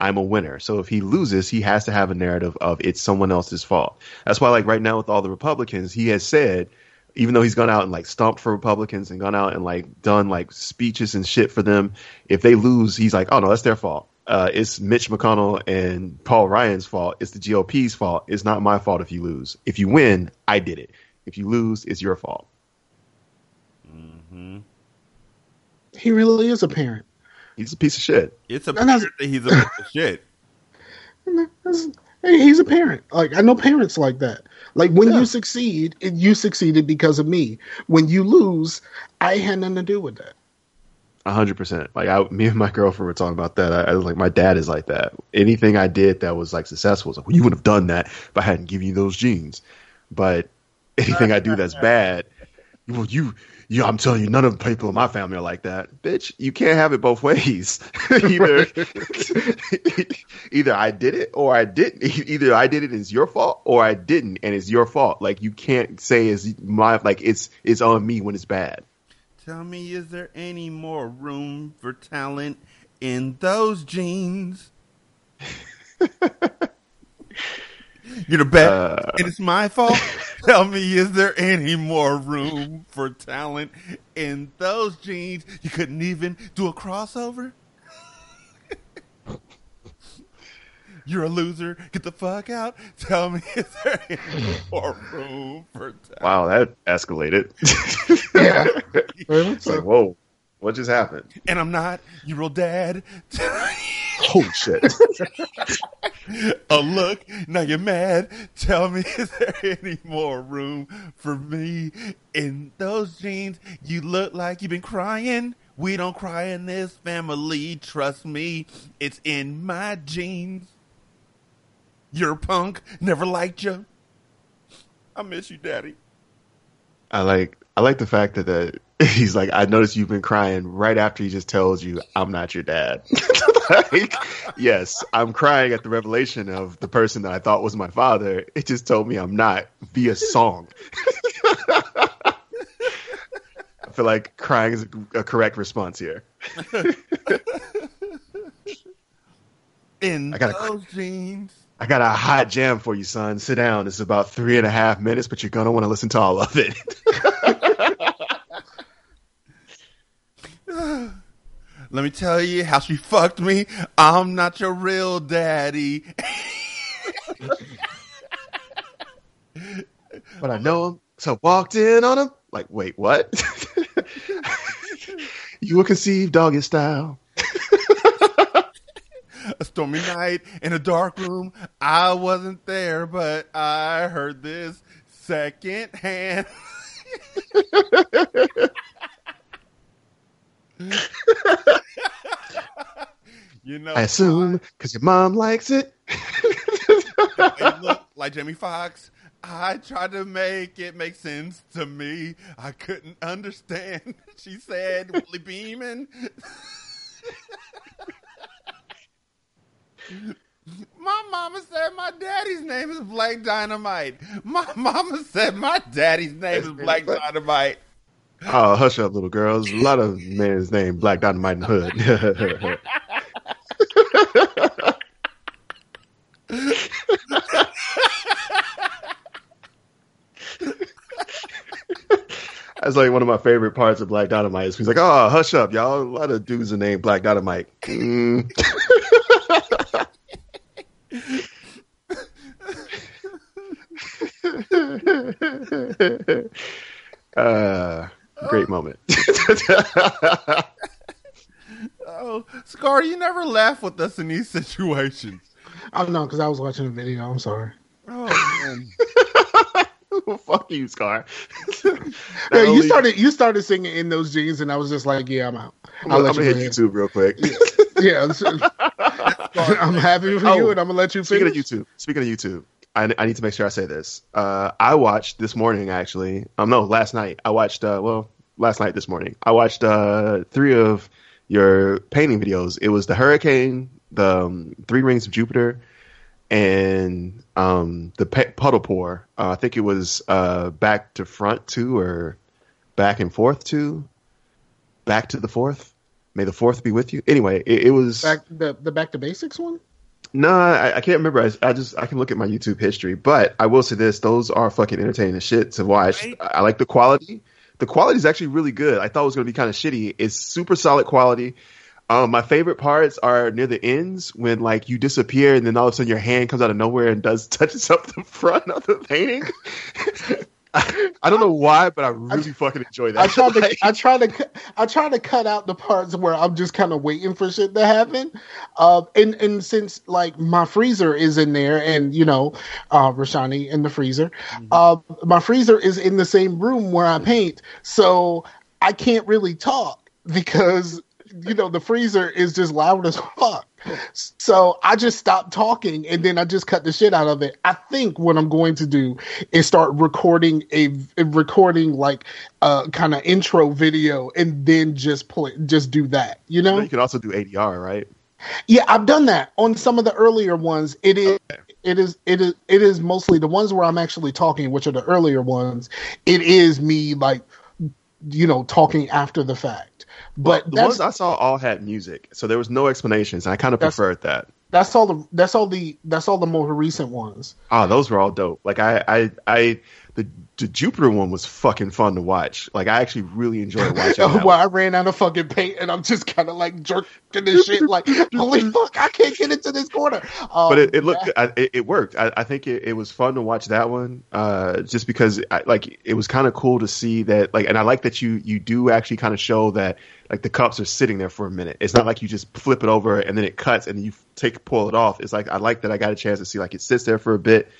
I'm a winner. So if he loses, he has to have a narrative of it's someone else's fault. That's why, like right now with all the Republicans, he has said. Even though he's gone out and like stomped for Republicans and gone out and like done like speeches and shit for them, if they lose, he's like, oh no, that's their fault uh, it's Mitch McConnell and Paul Ryan's fault. It's the GOP's fault. It's not my fault if you lose. If you win, I did it. If you lose, it's your fault. He really is a parent. He's a piece of shit. It's a No, no. that he's a piece of shit. Hey, he's a parent. Like I know parents like that. Like when Yeah. you succeed, you succeeded because of me. When you lose, I had nothing to do with that. Hundred percent. Like I, me and my girlfriend were talking about that. I, I was like, my dad is like that. Anything I did that was like successful, was like, well, you wouldn't have done that if I hadn't given you those genes. But anything I do that's bad, well, you, you, I'm telling you, none of the people in my family are like that. Bitch, you can't have it both ways. either, either I did it or I didn't. Either I did it and it's your fault, or I didn't and it's your fault. Like you can't say it's my like it's it's on me when it's bad. Tell me, is there any more room for talent in those jeans? You're the best, Uh. and it's my fault. Tell me, is there any more room for talent in those jeans? You couldn't even do a crossover. You're a loser. Get the fuck out. Tell me, is there any more room for talent? Wow, that escalated. Yeah. it's like, whoa, what just happened? And I'm not your real dad. Holy shit. Oh, look, now you're mad. Tell me, is there any more room for me in those jeans? You look like you've been crying. We don't cry in this family. Trust me, it's in my jeans. You're a punk. Never liked you. I miss you, Daddy. I like I like the fact that the, he's like, I noticed you've been crying right after he just tells you I'm not your dad. like, yes, I'm crying at the revelation of the person that I thought was my father. It just told me I'm not via song. I feel like crying is a correct response here. In I gotta- those jeans. I got a hot jam for you, son. Sit down. It's about three and a half minutes, but you're gonna want to listen to all of it. Let me tell you how she fucked me. I'm not your real daddy. but I know him, so I walked in on him. Like, wait, what? You were conceived doggy style. A stormy night in a dark room. I wasn't there, but I heard this second hand. you know, I assume because your mom likes it. it looked like Jamie Foxx. I tried to make it make sense to me. I couldn't understand. She said, Willie Beamen. My mama said my daddy's name is Black Dynamite. My mama said my daddy's name is Black Dynamite. Oh, hush up, little girls. A lot of men's named Black Dynamite in the hood. That's like one of my favorite parts of Black Dynamite. He's like, "Oh, hush up, y'all! A lot of dudes are named Black Dynamite." Mm. uh, great moment. Oh, Scar, you never laugh with us in these situations. Oh no, because I was watching a video. I'm sorry. Oh man. Fuck you, Scar. Yeah, Not you started you started singing in those jeans, and I was just like, yeah, I'm out. I'm, I'll gonna- let I'm gonna you hit go YouTube real quick. ahead. Yeah, it's- I'm happy for Oh, you, and I'm gonna let you Speaking finish. of YouTube, speaking of YouTube, I, I need to make sure I say this. Uh, I watched this morning actually. Um, no, last night. I watched. Uh, well, last night this morning. I watched uh three of your painting videos. It was the hurricane, the um, three rings of Jupiter, and um the pe- puddle pour. Uh, I think it was uh back to front two or back and forth two, back to the fourth. May the fourth be with you. Anyway, it, it was Back the the back to basics one. no, I, I can't remember. I, I just I can look at my YouTube history, but I will say this: those are fucking entertaining as shit to watch. Right. I, I like the quality. The quality is actually really good. I thought it was going to be kind of shitty. It's super solid quality. Um, my favorite parts are near the ends when like you disappear and then all of a sudden your hand comes out of nowhere and does touches up the front of the painting. I, I don't know why, but I really fucking enjoy that. I tried to Like- I tried to I tried to cut out the parts where I'm just kind of waiting for shit to happen. Uh, and and since like my freezer is in there, and you know, uh, Rashani in the freezer, uh, my freezer is in the same room where I paint, so I can't really talk because you know the freezer is just loud as fuck. So I just stopped talking and then I just cut the shit out of it. I think what I'm going to do is start recording a, recording like uh, a kind of intro video and then just play just do that. You know? you can also do ADR, right? Yeah, I've done that on some of the earlier ones. It is it is it is it is mostly the ones where I'm actually talking, which are the earlier ones. It is me like you know talking after the fact. But the ones I saw all had music, so there was no explanations. And I kind of preferred that. that's all the that's all the that's all the more recent ones. Oh, those were all dope. Like I, I, I, the, the Jupiter one was fucking fun to watch. Like I actually really enjoyed watching. that well, one. I ran out of fucking paint and I'm just kind of like jerking this shit. Like, holy fuck, I can't get into this corner. Um, But it, it looked, yeah. I, it, it worked. I, I think it, it was fun to watch that one, uh, just because, I, like, it was kind of cool to see that, like, and I like that you you do actually kind of show that, like, the cups are sitting there for a minute. It's not like you just flip it over and then it cuts and you take pull it off. It's like I like that I got a chance to see like it sits there for a bit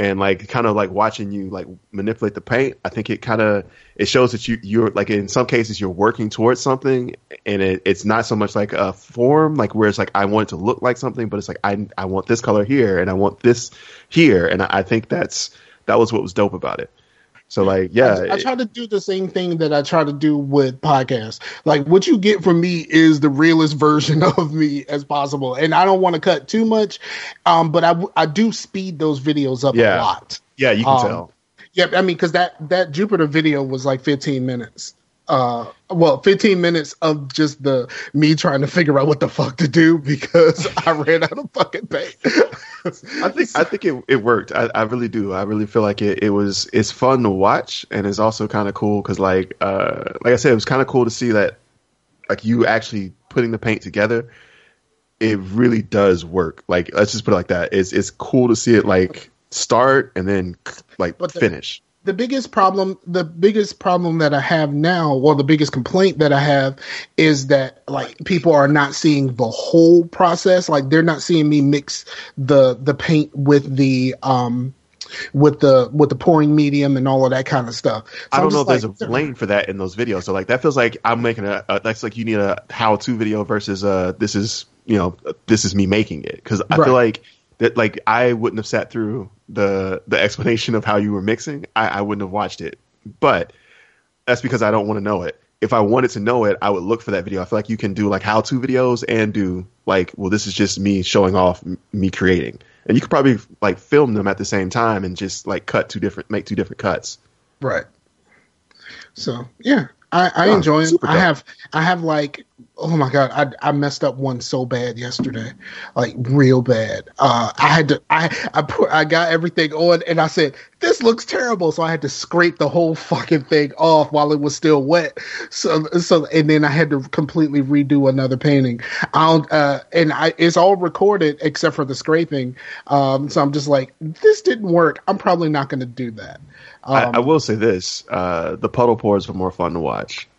and like kind of like watching you like manipulate the paint i think it kind of it shows that you you're like in some cases you're working towards something and it, it's not so much like a form like where it's like i want it to look like something but it's like i i want this color here and i want this here and i, I think that's that was what was dope about it so like yeah I, I try to do the same thing that I try to do with podcasts. Like what you get from me is the realest version of me as possible, and I don't want to cut too much, um, but I I do speed those videos up Yeah. a lot. yeah you can um, tell Yeah, I mean, because that that Jupiter video was like 15 minutes. Uh, well, 15 minutes of just the me trying to figure out what the fuck to do because I ran out of fucking paint. I think I think it, it worked. I, I really do. I really feel like it, it was it's fun to watch and it's also kind of cool because like uh like I said it was kind of cool to see that like you actually putting the paint together. It really does work. Like let's just put it like that. It's it's cool to see it like start and then like But the- finish. The biggest problem the biggest problem that i have now or the biggest complaint that i have is that like people are not seeing the whole process like they're not seeing me mix the the paint with the um with the with the pouring medium and all of that kind of stuff So I don't know if just there's a lane for that in those videos. So like that feels like I'm making a, a that's like you need a how-to video versus uh this is you know this is me making it because I Right. feel like that like I wouldn't have sat through the the explanation of how you were mixing. I, I wouldn't have watched it, but that's because I don't want to know it. If I wanted to know it, I would look for that video. I feel like you can do like how-to videos and do like, well, this is just me showing off m- me creating, and you could probably like film them at the same time and just like cut two different, make two different cuts. Right. So yeah, I, I Oh, enjoy it. I have I have like oh my god, I I messed up one so bad yesterday, like real bad. Uh, I had to I I put I got everything on and I said this looks terrible, so I had to scrape the whole fucking thing off while it was still wet. So so and then I had to completely redo another painting. I don't uh and I it's all recorded except for the scraping. Um, so I'm just like this didn't work. I'm probably not going to do that. I, Um, I will say this: uh, the puddle pours were more fun to watch.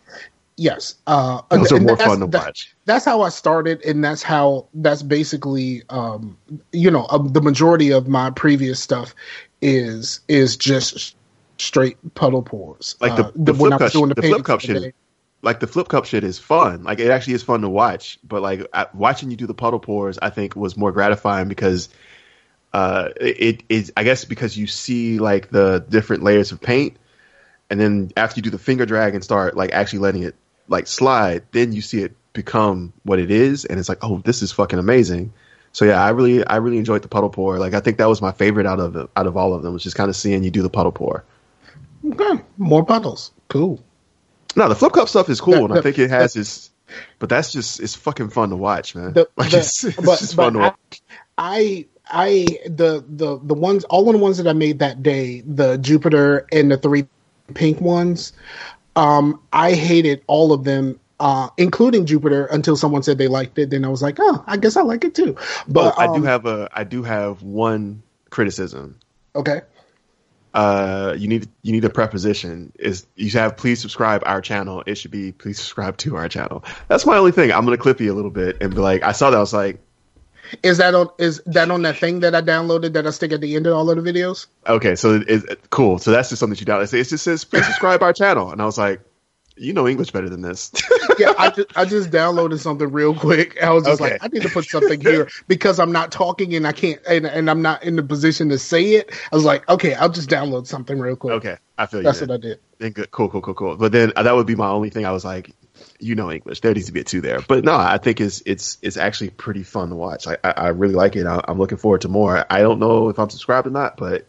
Yes, uh, Those are more that's- fun to that- watch. That's how I started, and that's how that's basically, um, you know, um, the majority of my previous stuff is is just straight puddle pours. Like the, Uh, the I flip cup, doing the, paintings flip cup shit. day. Like the flip cup shit is fun. Like it actually is fun to watch. But like I, watching you do the puddle pours, I think was more gratifying because uh, it is. I guess because you see like the different layers of paint, and then after you do the finger drag and start like actually letting it like slide, then you see it become what it is, and it's like, oh, this is fucking amazing. So yeah, I really, I really enjoyed the puddle pour. Like I think that was my favorite out of out of all of them. Was just kind of seeing you do the puddle pour. Okay, more puddles, cool. No, the flip cup stuff is cool, and I think it has its. But that's just it's fucking fun to watch, man. The, like the- it's, it's but, just but fun to I, watch. I I the the the ones all of the ones that I made that day, the Jupiter and the three pink ones, um, I hated all of them, uh, including Jupiter, until someone said they liked it. Then I was like, oh, I guess I like it too. But oh, I do um, have a I do have one criticism. okay. Uh, you need you need a preposition. Is you have please subscribe our channel. It should be please subscribe to our channel. That's my only thing. I'm gonna clip you a little bit and be like, I saw that. I was like, Is that on is that on that thing that I downloaded that I stick at the end of all of the videos? okay, so it, it, cool. So that's just something that you download. It just says please subscribe our channel, and I was like, you know English better than this. yeah, I just, I just downloaded something real quick. I was just Okay. like, I need to put something here because I'm not talking and I can't, and, and I'm not in the position to say it. I was like, okay, I'll just download something real quick. okay, I feel you. that's what I did. Then good, cool, cool, cool, cool. But then uh, that would be my only thing. I was like, you know English. There needs to be a two there. But no, I think it's it's it's actually pretty fun to watch. I I, I really like it. I, I'm looking forward to more. I don't know if I'm subscribed or not, but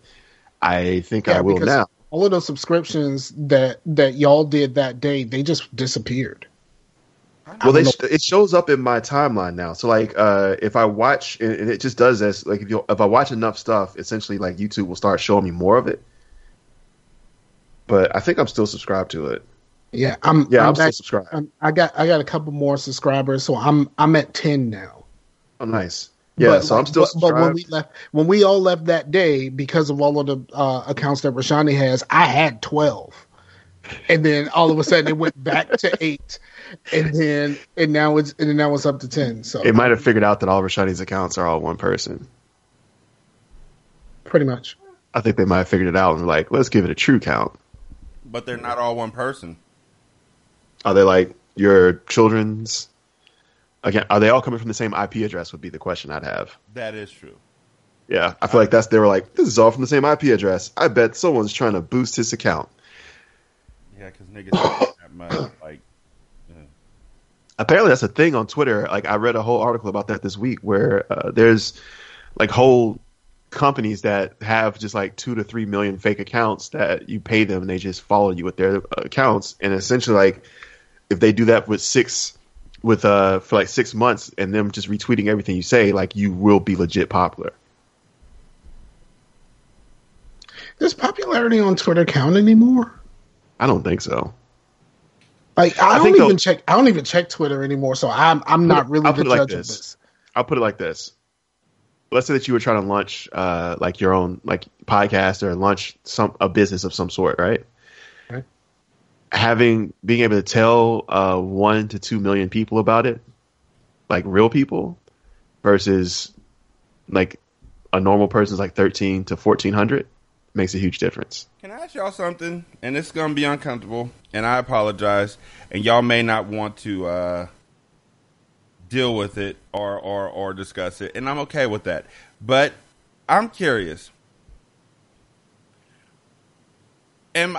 I think I will now. all of those subscriptions that that y'all did that day, they just disappeared. Well, they sh- it shows up in my timeline now. So like, uh, if I watch, and and it just does this. Like if you if I watch enough stuff, essentially like YouTube will start showing me more of it. But I think I'm still subscribed to it. Yeah, I'm. Yeah, I'm, I'm still back, subscribed. I'm, I got I got a couple more subscribers, so I'm I'm at ten now. Oh, nice. Yeah, But, so I'm still but, but when we left, when we all left that day, because of all of the uh, accounts that Rashani has, I had twelve, and then all of a sudden it went back to eight, and then and now it's and now it's up to ten. So it might have figured out that all Rashani's accounts are all one person. pretty much. I think they might have figured it out and like, let's give it a true count. But they're not all one person. Are they like your children's? Again, are they all coming from the same IP address? Would be the question I'd have. That is true. Yeah, I feel like that's they were like, this is all from the same IP address. I bet someone's trying to boost his account. Yeah, because niggas that much. Like, Apparently, that's a thing on Twitter. Like, I read a whole article about that this week, where uh, there's like whole companies that have just like two to three million fake accounts that you pay them and they just follow you with their accounts. And essentially, like, if they do that with six, with uh for like six months, and them just retweeting everything you say, like, you will be legit popular. Does popularity on Twitter count anymore? I don't think so. Like I, I don't even check. I don't even check Twitter anymore, so I'm I'm not really I'll the put it like this. this. I'll put it like this. let's say that you were trying to launch uh, like your own like podcast or launch some a business of some sort, right? Having being able to tell uh, one to two million people about it, like real people, versus like a normal person's like thirteen to fourteen hundred, makes a huge difference. Can I ask y'all something? And it's gonna be uncomfortable, and I apologize. And y'all may not want to uh, deal with it or, or or discuss it, and I'm okay with that. But I'm curious. Am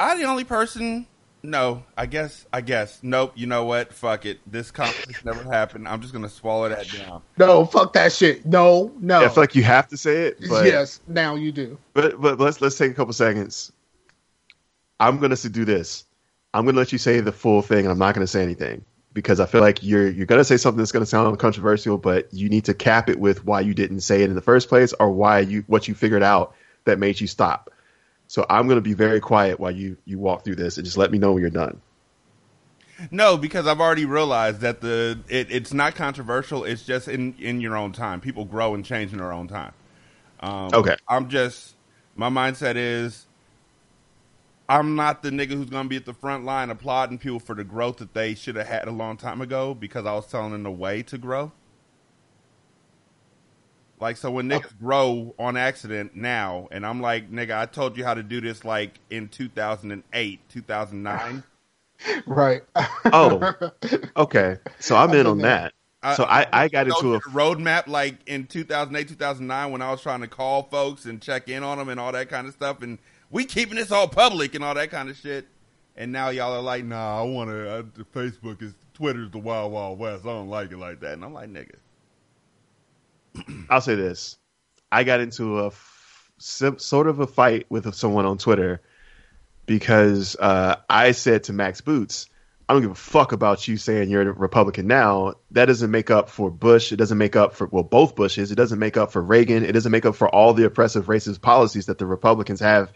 I the only person? No, I guess. I guess. Nope. You know what? Fuck it. This conversation never happened. I'm just gonna swallow that down. No, fuck that shit. No, no. I feel like you have to say it, but yes, now you do. But but let's let's take a couple seconds. I'm gonna do this. I'm gonna let you say the full thing, and I'm not gonna say anything because I feel like you're you're gonna say something that's gonna sound controversial, but you need to cap it with why you didn't say it in the first place or why you what you figured out that made you stop. So I'm gonna be very quiet while you you walk through this, and just let me know when you're done. No, because I've already realized that the it, it's not controversial. It's just in in your own time. People grow and change in their own time. Um, Okay. I'm just my mindset is I'm not the nigga who's gonna be at the front line applauding people for the growth that they should have had a long time ago because I was telling them the way to grow. Like so when niggas grow on accident now and I'm like, nigga, I told you how to do this like in two thousand and eight, two thousand nine. Right. Oh, okay. So I'm in on Okay. that. So I I got Go into a roadmap like in 2008, 2009 when I was trying to call folks and check in on them and all that kind of stuff. And we keeping this all public and all that kind of shit. And now y'all are like, nah, I want to, uh, Facebook is, Twitter's the wild, wild west. I don't like it like that. And I'm like, nigga. I'll say this: I got into a f- sort of a fight with someone on Twitter because uh, I said to Max Boots, "I don't give a fuck about you saying you're a Republican now. That doesn't make up for Bush. It doesn't make up for well both Bushes. It doesn't make up for Reagan. It doesn't make up for all the oppressive racist policies that the Republicans have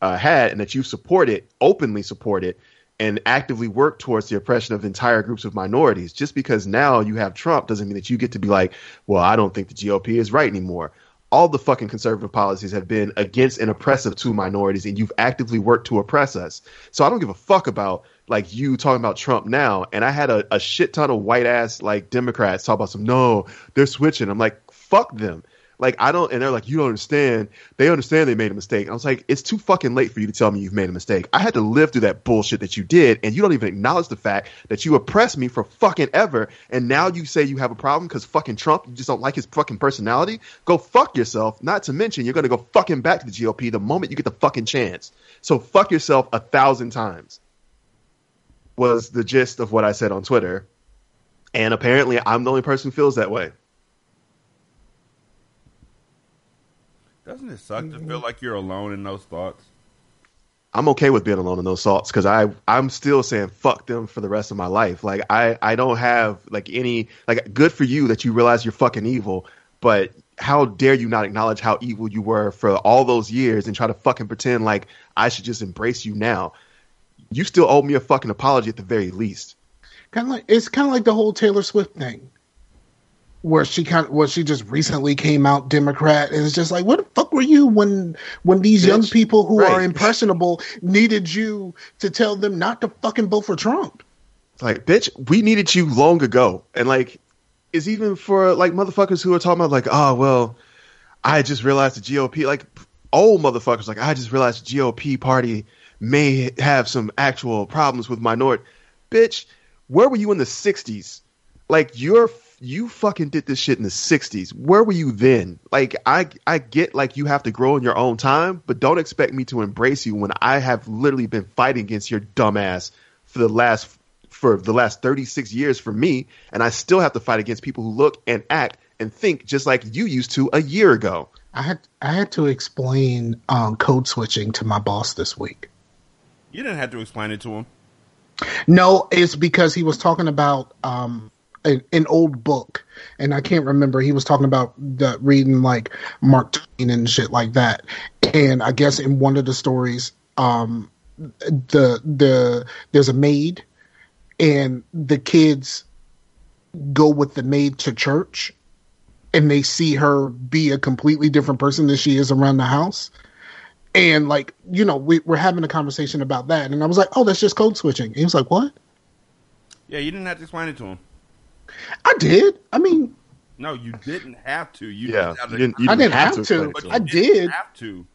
uh, had and that you support it, openly support it." And actively work towards the oppression of entire groups of minorities. Just because now you have Trump doesn't mean that you get to be like, well, I don't think the GOP is right anymore. All the fucking conservative policies have been against and oppressive to minorities, and you've actively worked to oppress us. So I don't give a fuck about like you talking about Trump now. And I had a, a shit ton of white ass like Democrats talk about some no, they're switching. I'm like, fuck them. Like I don't, and they're like, you don't understand. They understand they made a mistake. I was like, it's too fucking late for you to tell me you've made a mistake. I had to live through that bullshit that you did, and you don't even acknowledge the fact that you oppressed me for fucking ever. And now you say you have a problem because fucking Trump, you just don't like his fucking personality. Go fuck yourself. Not to mention, you're gonna go fucking back to the GOP the moment you get the fucking chance. So fuck yourself a thousand times. Was the gist of what I said on Twitter. And apparently, I'm the only person who feels that way. Doesn't it suck to feel mm-hmm. like you're alone in those thoughts? I'm okay with being alone in those thoughts because I I'm still saying fuck them for the rest of my life. Like I I don't have like any like good for you that you realize you're fucking evil, but how dare you not acknowledge how evil you were for all those years and try to fucking pretend like I should just embrace you now? You still owe me a fucking apology at the very least. kind of like it's kind of like the whole Taylor Swift thing, where she kind of, well, she just recently came out Democrat, and it's just like, what the fuck were you when when these young people who Right. are impressionable needed you to tell them not to fucking vote for Trump? It's like, bitch, we needed you long ago. And like, it's even for like motherfuckers who are talking about like, oh well, I just realized the GOP, like old motherfuckers, like I just realized the GOP party may have some actual problems with minority. Bitch, where were you in the '60s? Like you're you fucking did this shit in the '60s. Where were you then? Like I I get like you have to grow in your own time, but don't expect me to embrace you when I have literally been fighting against your dumbass for the last for the last 36 years for me, and I still have to fight against people who look and act and think just like you used to a year ago. I had I had to explain um, code switching to my boss this week. You didn't have to explain it to him. No, it's because he was talking about um, an, an old book, and I can't remember. He was talking about the reading like Mark Twain and shit like that. And I guess in one of the stories, um, the the there's a maid, and the kids go with the maid to church, and they see her be a completely different person than she is around the house. And like, you know, we, we're having a conversation about that. And I was like, oh, that's just code switching. And he was like, what? Yeah, you didn't have to explain it to him. I did. I mean, No, you didn't have to. You Yeah, just had you didn't, you I didn't have to, explain but to you I didn't have to.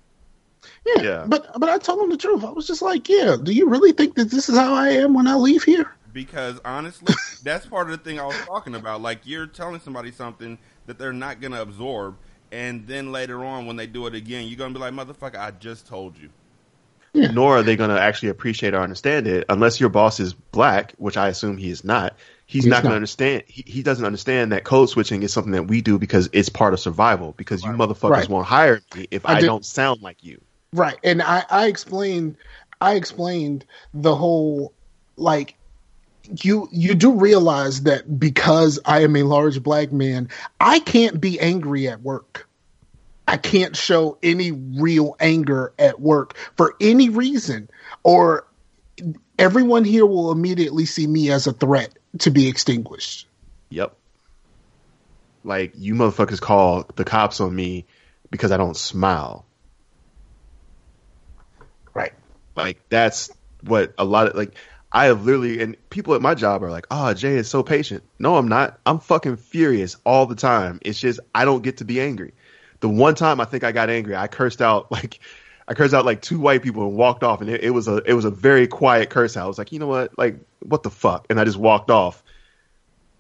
yeah, Yeah. But but I told him the truth. I was just like, yeah, do you really think that this is how I am when I leave here? Because honestly, that's part of the thing I was talking about. Like you're telling somebody something that they're not gonna absorb, and then later on when they do it again, you're gonna be like, "Motherfucker, I just told you." Nor are they going to actually appreciate or understand it unless your boss is black, which I assume he is not. He's, He's not going to understand. He, he doesn't understand that code switching is something that we do because it's part of survival. Because you motherfuckers Right. won't hire me if I I, don't sound like you. Right. And I, I explained I explained the whole like you you do realize that because I am a large black man, I can't be angry at work. I can't show any real anger at work for any reason or everyone here will immediately see me as a threat to be extinguished. Yep. Like you motherfuckers call the cops on me because I don't smile. Right. Like that's what a lot of like I have literally and people at my job are like, "Oh, Jay is so patient." No, I'm not. I'm fucking furious all the time. It's just I don't get to be angry. The one time I think I got angry, I cursed out like I cursed out like two white people and walked off, and it, it was a it was a very quiet curse out. I was like, you know what, like what the fuck, and I just walked off.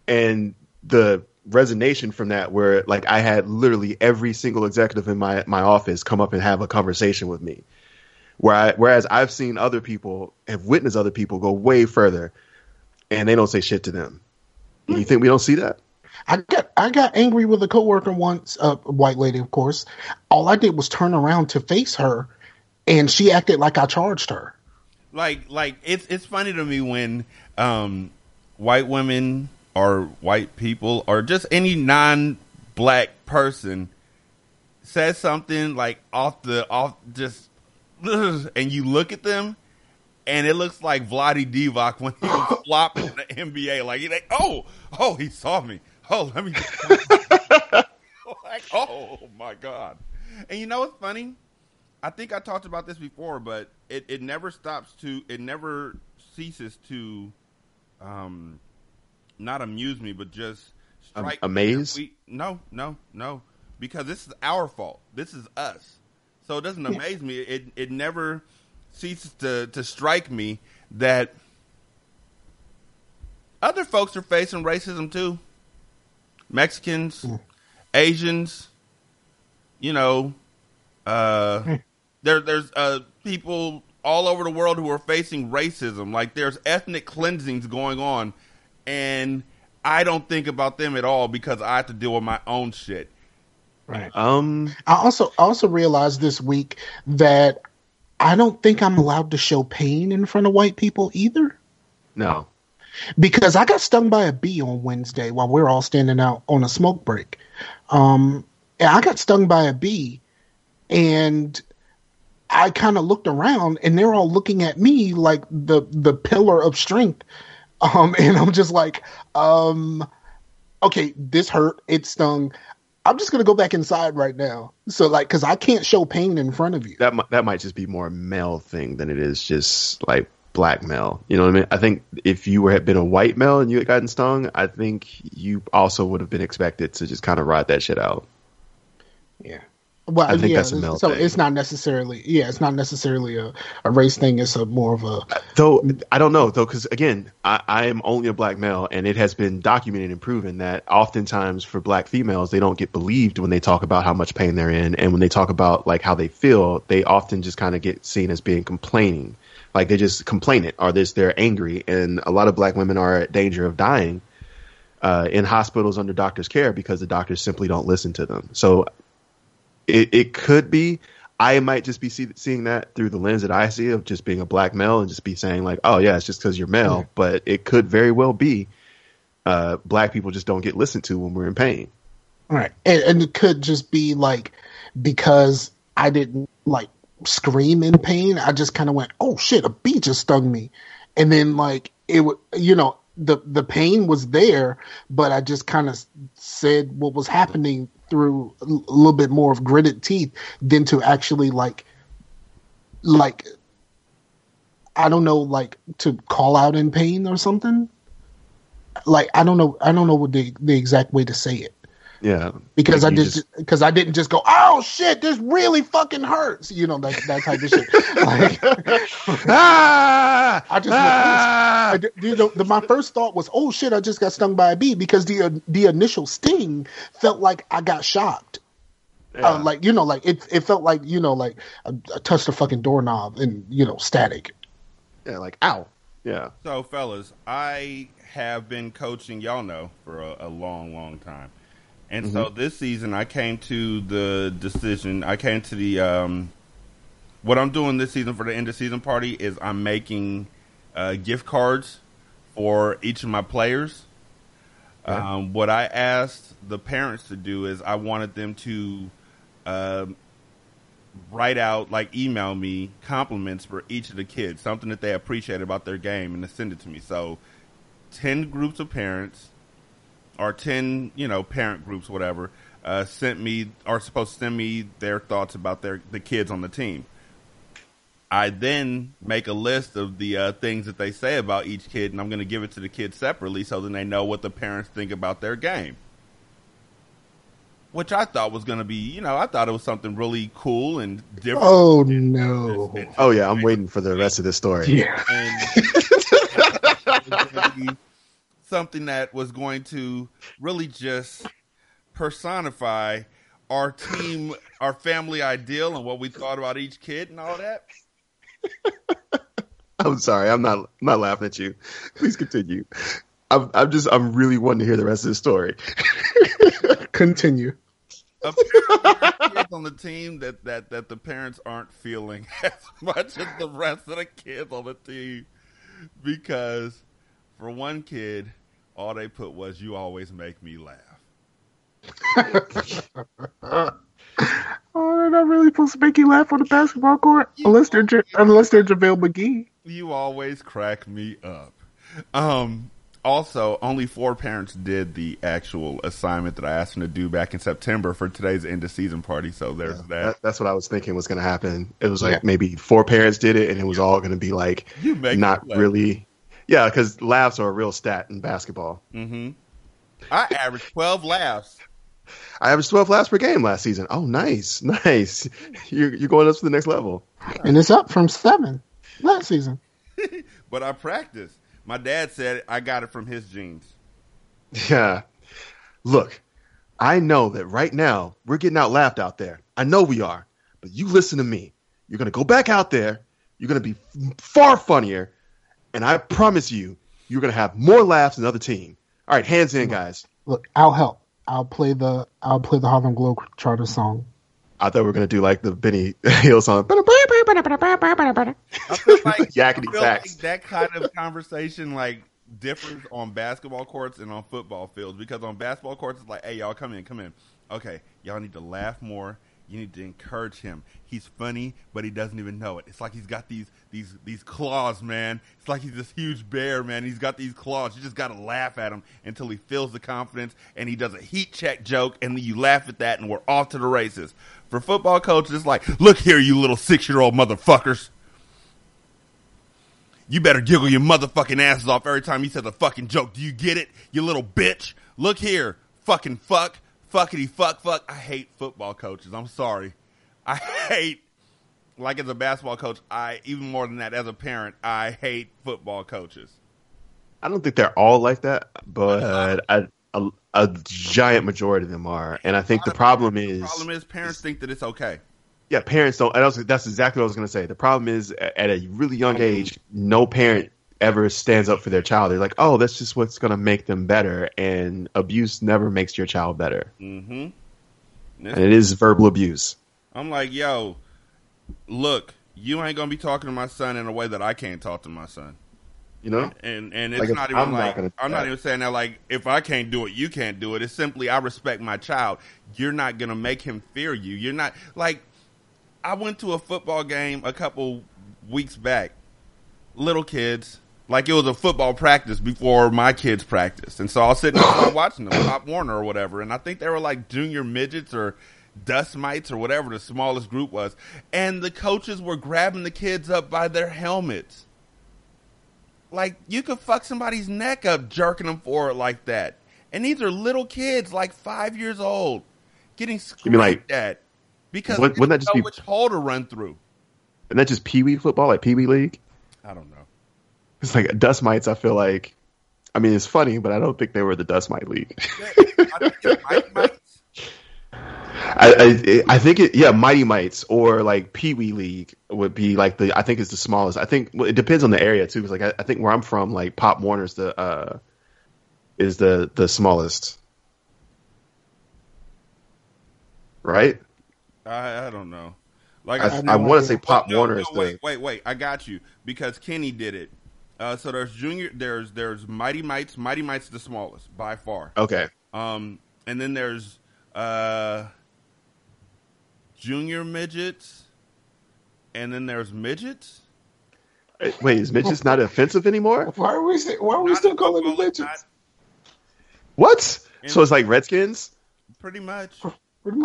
And the resonation from that, where like I had literally every single executive in my my office come up and have a conversation with me. Where I, whereas I've seen other people have witnessed other people go way further, and they don't say shit to them. You think we don't see that? I got I got angry with a coworker once, a white lady, of course. All I did was turn around to face her, and she acted like I charged her. Like, like it's it's funny to me when um, white women or white people or just any non-black person says something like off the off just and you look at them and it looks like Vlade Divac when he was flopping in the NBA. Like, like, oh, oh, he saw me. Oh, let me. like, oh my god! And you know what's funny? I think I talked about this before, but it, it never stops to it never ceases to, um, not amuse me, but just strike amaze? We, no, no, no, because this is our fault. This is us. So it doesn't amaze me. It it never ceases to to strike me that other folks are facing racism too. Mexicans, Asians, you know, uh, there there's uh people all over the world who are facing racism. Like there's ethnic cleansings going on, and I don't think about them at all because I have to deal with my own shit. Right. Um, I also I also realized this week that I don't think I'm allowed to show pain in front of white people either. no. because I got stung by a bee on Wednesday while we are all standing out on a smoke break. Um, and I got stung by a bee, and I kind of looked around, and they're all looking at me like the the pillar of strength. Um, and I'm just like, um, okay, this hurt. It stung. I'm just gonna go back inside right now. So like, because I can't show pain in front of you. that mi- that might just be more a male thing than it is just like black male. You know what I mean? I think if you were had been a white male and you had gotten stung, I think you also would have been expected to just kind of ride that shit out. Well, I think yeah, that's a male so thing. it's not necessarily, yeah, it's not necessarily a, a race thing. It's a more of a, Though I don't know though, because again, I, I am only a black male, and it has been documented and proven that oftentimes for black females, they don't get believed when they talk about how much pain they're in, and when they talk about like how they feel, they often just kind of get seen as being complaining, like they just complain it or this they're angry, and a lot of black women are at danger of dying uh, in hospitals under doctors' care because the doctors simply don't listen to them. So it, it could be I might just be see, seeing that through the lens that I see of just being a black male and just be saying like, oh yeah, it's just because you're male. But it could very well be uh, black people just don't get listened to when we're in pain. right. And, and it could just be like, because I didn't like scream in pain, I just kind of went, oh shit, a bee just stung me. And then like, it would, you know, the the pain was there, but I just kind of said what was happening through a little bit more of gritted teeth than to actually like like I don't know like to call out in pain or something. Like I don't know I don't know what the the exact way to say it Yeah, because I just because I didn't just go oh shit this really fucking hurts you know that that type of shit like ah, I just ah! I d- you know the, my first thought was oh shit I just got stung by a bee because the uh, the initial sting felt like I got shocked Yeah. uh, like you know like it it felt like you know like I, I touched a fucking doorknob and you know static yeah, like ow. Yeah, So, fellas, I have been coaching, y'all know, for a, a long, long time. And so this season, I came to the decision, I came to the, um, what I'm doing this season for the end of season party is I'm making uh, gift cards for each of my players. Um, what I asked the parents to do is I wanted them to um, write out, like email me compliments for each of the kids, something that they appreciate about their game, and to send it to me. So, 10 groups of parents, or 10, you know, parent groups, whatever, uh, sent me, are supposed to send me their thoughts about their the kids on the team. I then make a list of the uh, things that they say about each kid, and I'm going to give it to the kids separately so then they know what the parents think about their game. Which I thought was going to be, you know, I thought it was something really cool and different. oh no Oh yeah, I'm waiting for the rest of this story. yeah and something that was going to really just personify our team, our family ideal, and what we thought about each kid and all that. I'm sorry, I'm not I'm not laughing at you. Please continue. I'm I'm just I'm really wanting to hear the rest of the story. continue Apparently, there are kids on the team that, that, that the parents aren't feeling as much as the rest of the kids on the team because for one kid, all they put was "You always make me laugh." oh they're not really supposed to make you laugh on the basketball court unless they're Ja- unless they're JaVale McGee You always crack me up. Um, also, only four parents did the actual assignment that I asked them to do back in September for today's end of season party. So there's that. That, that's what I was thinking was going to happen. It was like Yeah. maybe four parents did it, and it was all going to be like You make not really. Yeah, because laughs are a real stat in basketball. Mm-hmm. I averaged 12 laughs. I averaged 12 laughs per game last season. Oh, nice, nice. You're you're going up to the next level. and it's up from seven last season but I practiced. My dad said I got it from his genes. Yeah. Look, I know that right now we're getting out laughed out there. I know we are. But you listen to me. You're going to go back out there. You're going to be far funnier. And I promise you, you're going to have more laughs than the other team. All right, hands in, guys. look I'll help I'll play the I'll play the Harlem Globetrotter song I thought we were going to do like the Benny Hill song. I feel like, Yakety I feel sax. like that kind of conversation like differs on basketball courts and on football fields because on basketball courts it's like, hey y'all come in, come in. Okay, y'all need to laugh more. You need to encourage him. He's funny, but he doesn't even know it. It's like he's got these these these claws, man. It's like he's this huge bear, man. He's got these claws. You just got to laugh at him until he feels the confidence and he does a heat check joke, and then you laugh at that, and we're off to the races. For football coaches, it's like, look here, you little six year old motherfuckers. You better giggle your motherfucking asses off every time he says a fucking joke. Do you get it, you little bitch? Look here, fucking fuck, fuckity fuck fuck. I hate football coaches. I'm sorry. I hate, like as a basketball coach, I, even more than that, as a parent, I hate football coaches. I don't think they're all like that, but a, a, a giant majority of them are. And I think the problem The is. problem is parents think that it's okay. Yeah, parents don't. And also, that's exactly what I was going to say. The problem is, at a really young age, no parent ever stands up for their child. They're like, "Oh, that's just what's going to make them better," and abuse never makes your child better. Mm-hmm. And it is verbal abuse. I'm like, yo, look, you ain't gonna be talking to my son in a way that I can't talk to my son. You know? And and it's Like, not even I'm not like gonna I'm not even saying that like if I can't do it, you can't do it. It's simply I respect my child. You're not gonna make him fear you. You're not like I went to a football game a couple weeks back. Little kids, Like it was a football practice before my kids practiced, and so I was sitting outside watching them, Pop Warner or whatever, and I think they were like junior midgets or dust mites or whatever the smallest group was, and the coaches were grabbing the kids up by their helmets. Like you could fuck somebody's neck up jerking them forward like that, and these are little kids, like five years old, getting mean, like- screamed at because Wouldn't- they wouldn't that just be- which hole to run through. And that's just Pee Wee football, like Pee Wee League. I don't know. It's like dust mites. I feel like, I mean, it's funny, but I don't think they were the dust mite league. I think it's Mike Mites. I, I I think it yeah Mighty Mites or like Pee Wee League would be like the I think it's the smallest. I think well, it depends on the area too. Because like I, I think where I'm from, like Pop Warner's the uh is the the smallest, right? I, I don't know. Like I, I want to say Pop no, Warner no, is the wait, wait, wait. I got you because Kenny did it. Uh, so there's junior. There's there's Mighty Mites. Mighty Mites the smallest by far. okay. Um, and then there's uh, junior midgets, and then there's midgets. Uh, wait, is midgets not offensive anymore? Why are we say, why are we Not still calling them football, it's midgets? What? So it's like Redskins? not- Pretty much. Oh,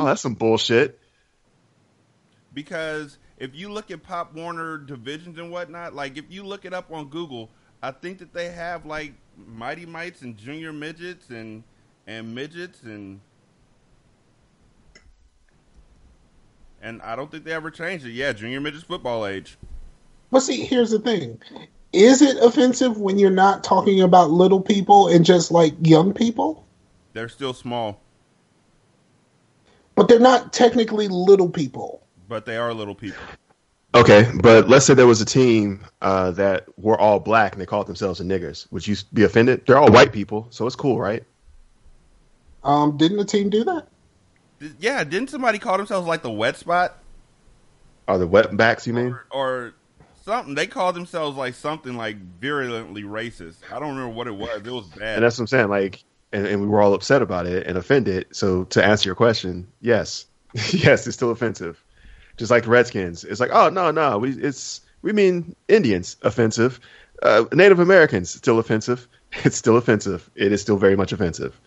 that's some bullshit. because if you look at Pop Warner divisions and whatnot, like if you look it up on Google, I think that they have like Mighty Mites and Junior Midgets and and midgets and and I don't think they ever changed it. Yeah, Junior Midgets football age. But see, here's the thing: is it offensive when you're not talking about little people and just like young people? They're still small, But they're not technically little people. but they are little people. Okay, but let's say there was a team uh, that were all black and they called themselves the niggers. Would you be offended? They're all white people, so it's cool, right? Um, didn't the team do that? Yeah, didn't somebody call themselves like the wet spot Are the wetbacks, you mean? or, or something? They called themselves like something like virulently racist. I don't remember what it was. It was bad. And that's what I'm saying. Like, and, and we were all upset about it and offended. So to answer your question, yes, yes, it's still offensive. Just like the Redskins, it's like, oh no, no, we it's we mean Indians offensive, uh, Native Americans still offensive. It's still offensive. It is still very much offensive.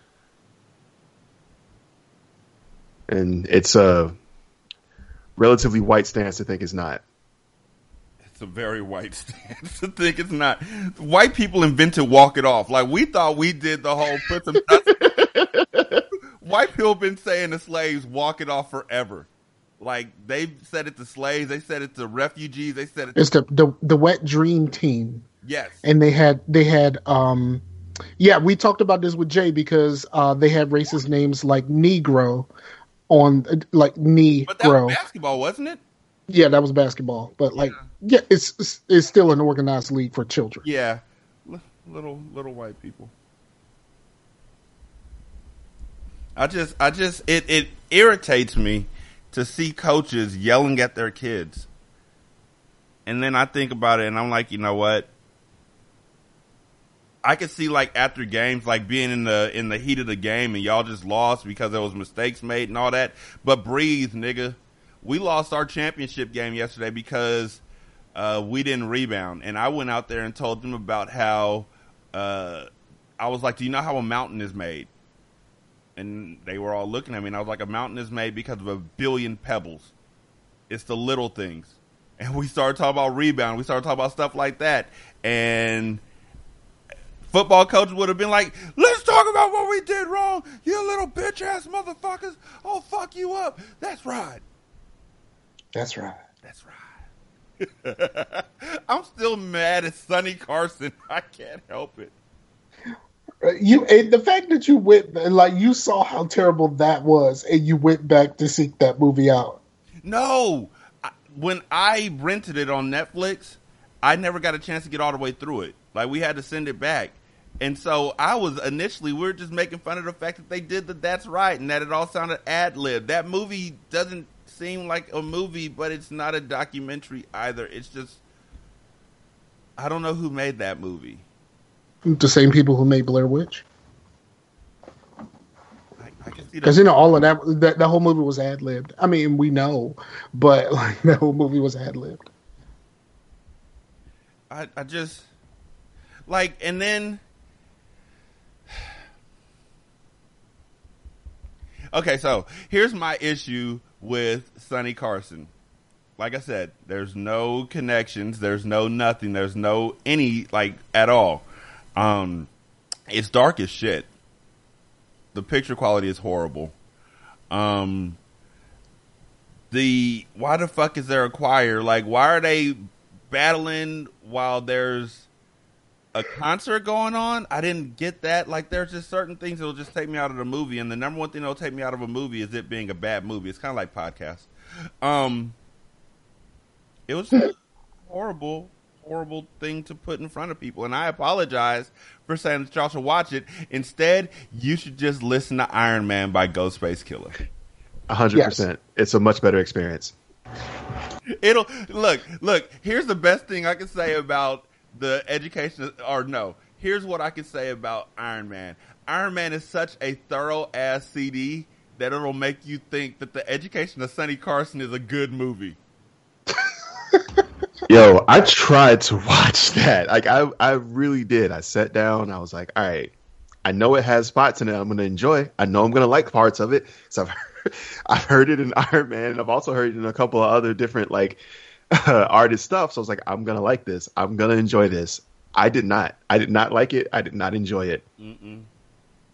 And it's a relatively white stance to think it's not. It's a very white stance to think it's not. White people invented walk it off. Like we thought we did the whole put some. white people been saying to slaves walk it off forever. Like they said it to slaves, they said it to refugees, they said it. To, It's the the, the wet dream team. yes, and they had they had um yeah we talked about this with jay because uh they had racist names like negro on like negro but that was basketball, wasn't it? yeah that was basketball but like yeah it's, it's it's still an organized league for children Yeah, L- little little white people. I just, I just, it it irritates me to see coaches yelling at their kids, and then I think about it, and I'm like, you know what? I could see like after games, like being in the in the heat of the game, and y'all just lost because there was mistakes made and all that. But breathe, nigga. We lost our championship game yesterday because uh, we didn't rebound, and I went out there and told them about how uh, I was like, "Do you know how a mountain is made?" And they were all looking at me, and I was like, "A mountain is made because of a billion pebbles. It's the little things." And we started talking about rebound. We started talking about stuff like that, and football coach would have been like, "Let's talk about what we did wrong, you little bitch ass motherfuckers. I'll fuck you up." That's right. that's right That's right. I'm still mad at Sonny Carson. I can't help it. Uh, you the fact that you went like you saw how terrible that was and you went back to seek that movie out No, I, when I rented it on Netflix, I never got a chance to get all the way through it. Like we had to send it back. And so I was initially we were just making fun of the fact that they did the that's right and that it all sounded ad lib. That movie doesn't seem like a movie, but it's not a documentary either. It's just I don't know who made that movie. the same people who made blair witch I, I can see because you know all of that that, that whole movie was ad-libbed i mean we know but like that whole movie was ad-libbed I, I just like, and then. Okay, so here's my issue with Sonny Carson. Like I said, there's no connections, there's no nothing, there's no any like at all. Um, it's dark as shit. The picture quality is horrible. Um, the why the fuck is there a choir? Like, why are they battling while there's a concert going on? I didn't get that. Like, there's just certain things that'll just take me out of the movie, and the number one thing that'll take me out of a movie is it being a bad movie. It's kind of like podcasts. Um, it was a horrible, horrible thing to put in front of people, and I apologize for saying that y'all should watch it. Instead, you should just listen to Ironman by Ghostface Killah. A hundred percent. It's a much better experience. It'll look, look. Here's the best thing I can say about the education, or no. Here's what I can say about Ironman. Iron Man is such a thorough ass CD that it'll make you think that the education of Sonny Carson is a good movie. Yo, I tried to watch that. Like I, I really did. I sat down. I was like, all right. I know it has spots in it. I'm to enjoy. I know I'm to like parts of it. So I've I've heard it in Ironman, and I've also heard it in a couple of other different like uh, artist stuff. So I was like, I'm going to like this. I'm going to enjoy this. I did not. I did not like it. I did not enjoy it. Mm-mm.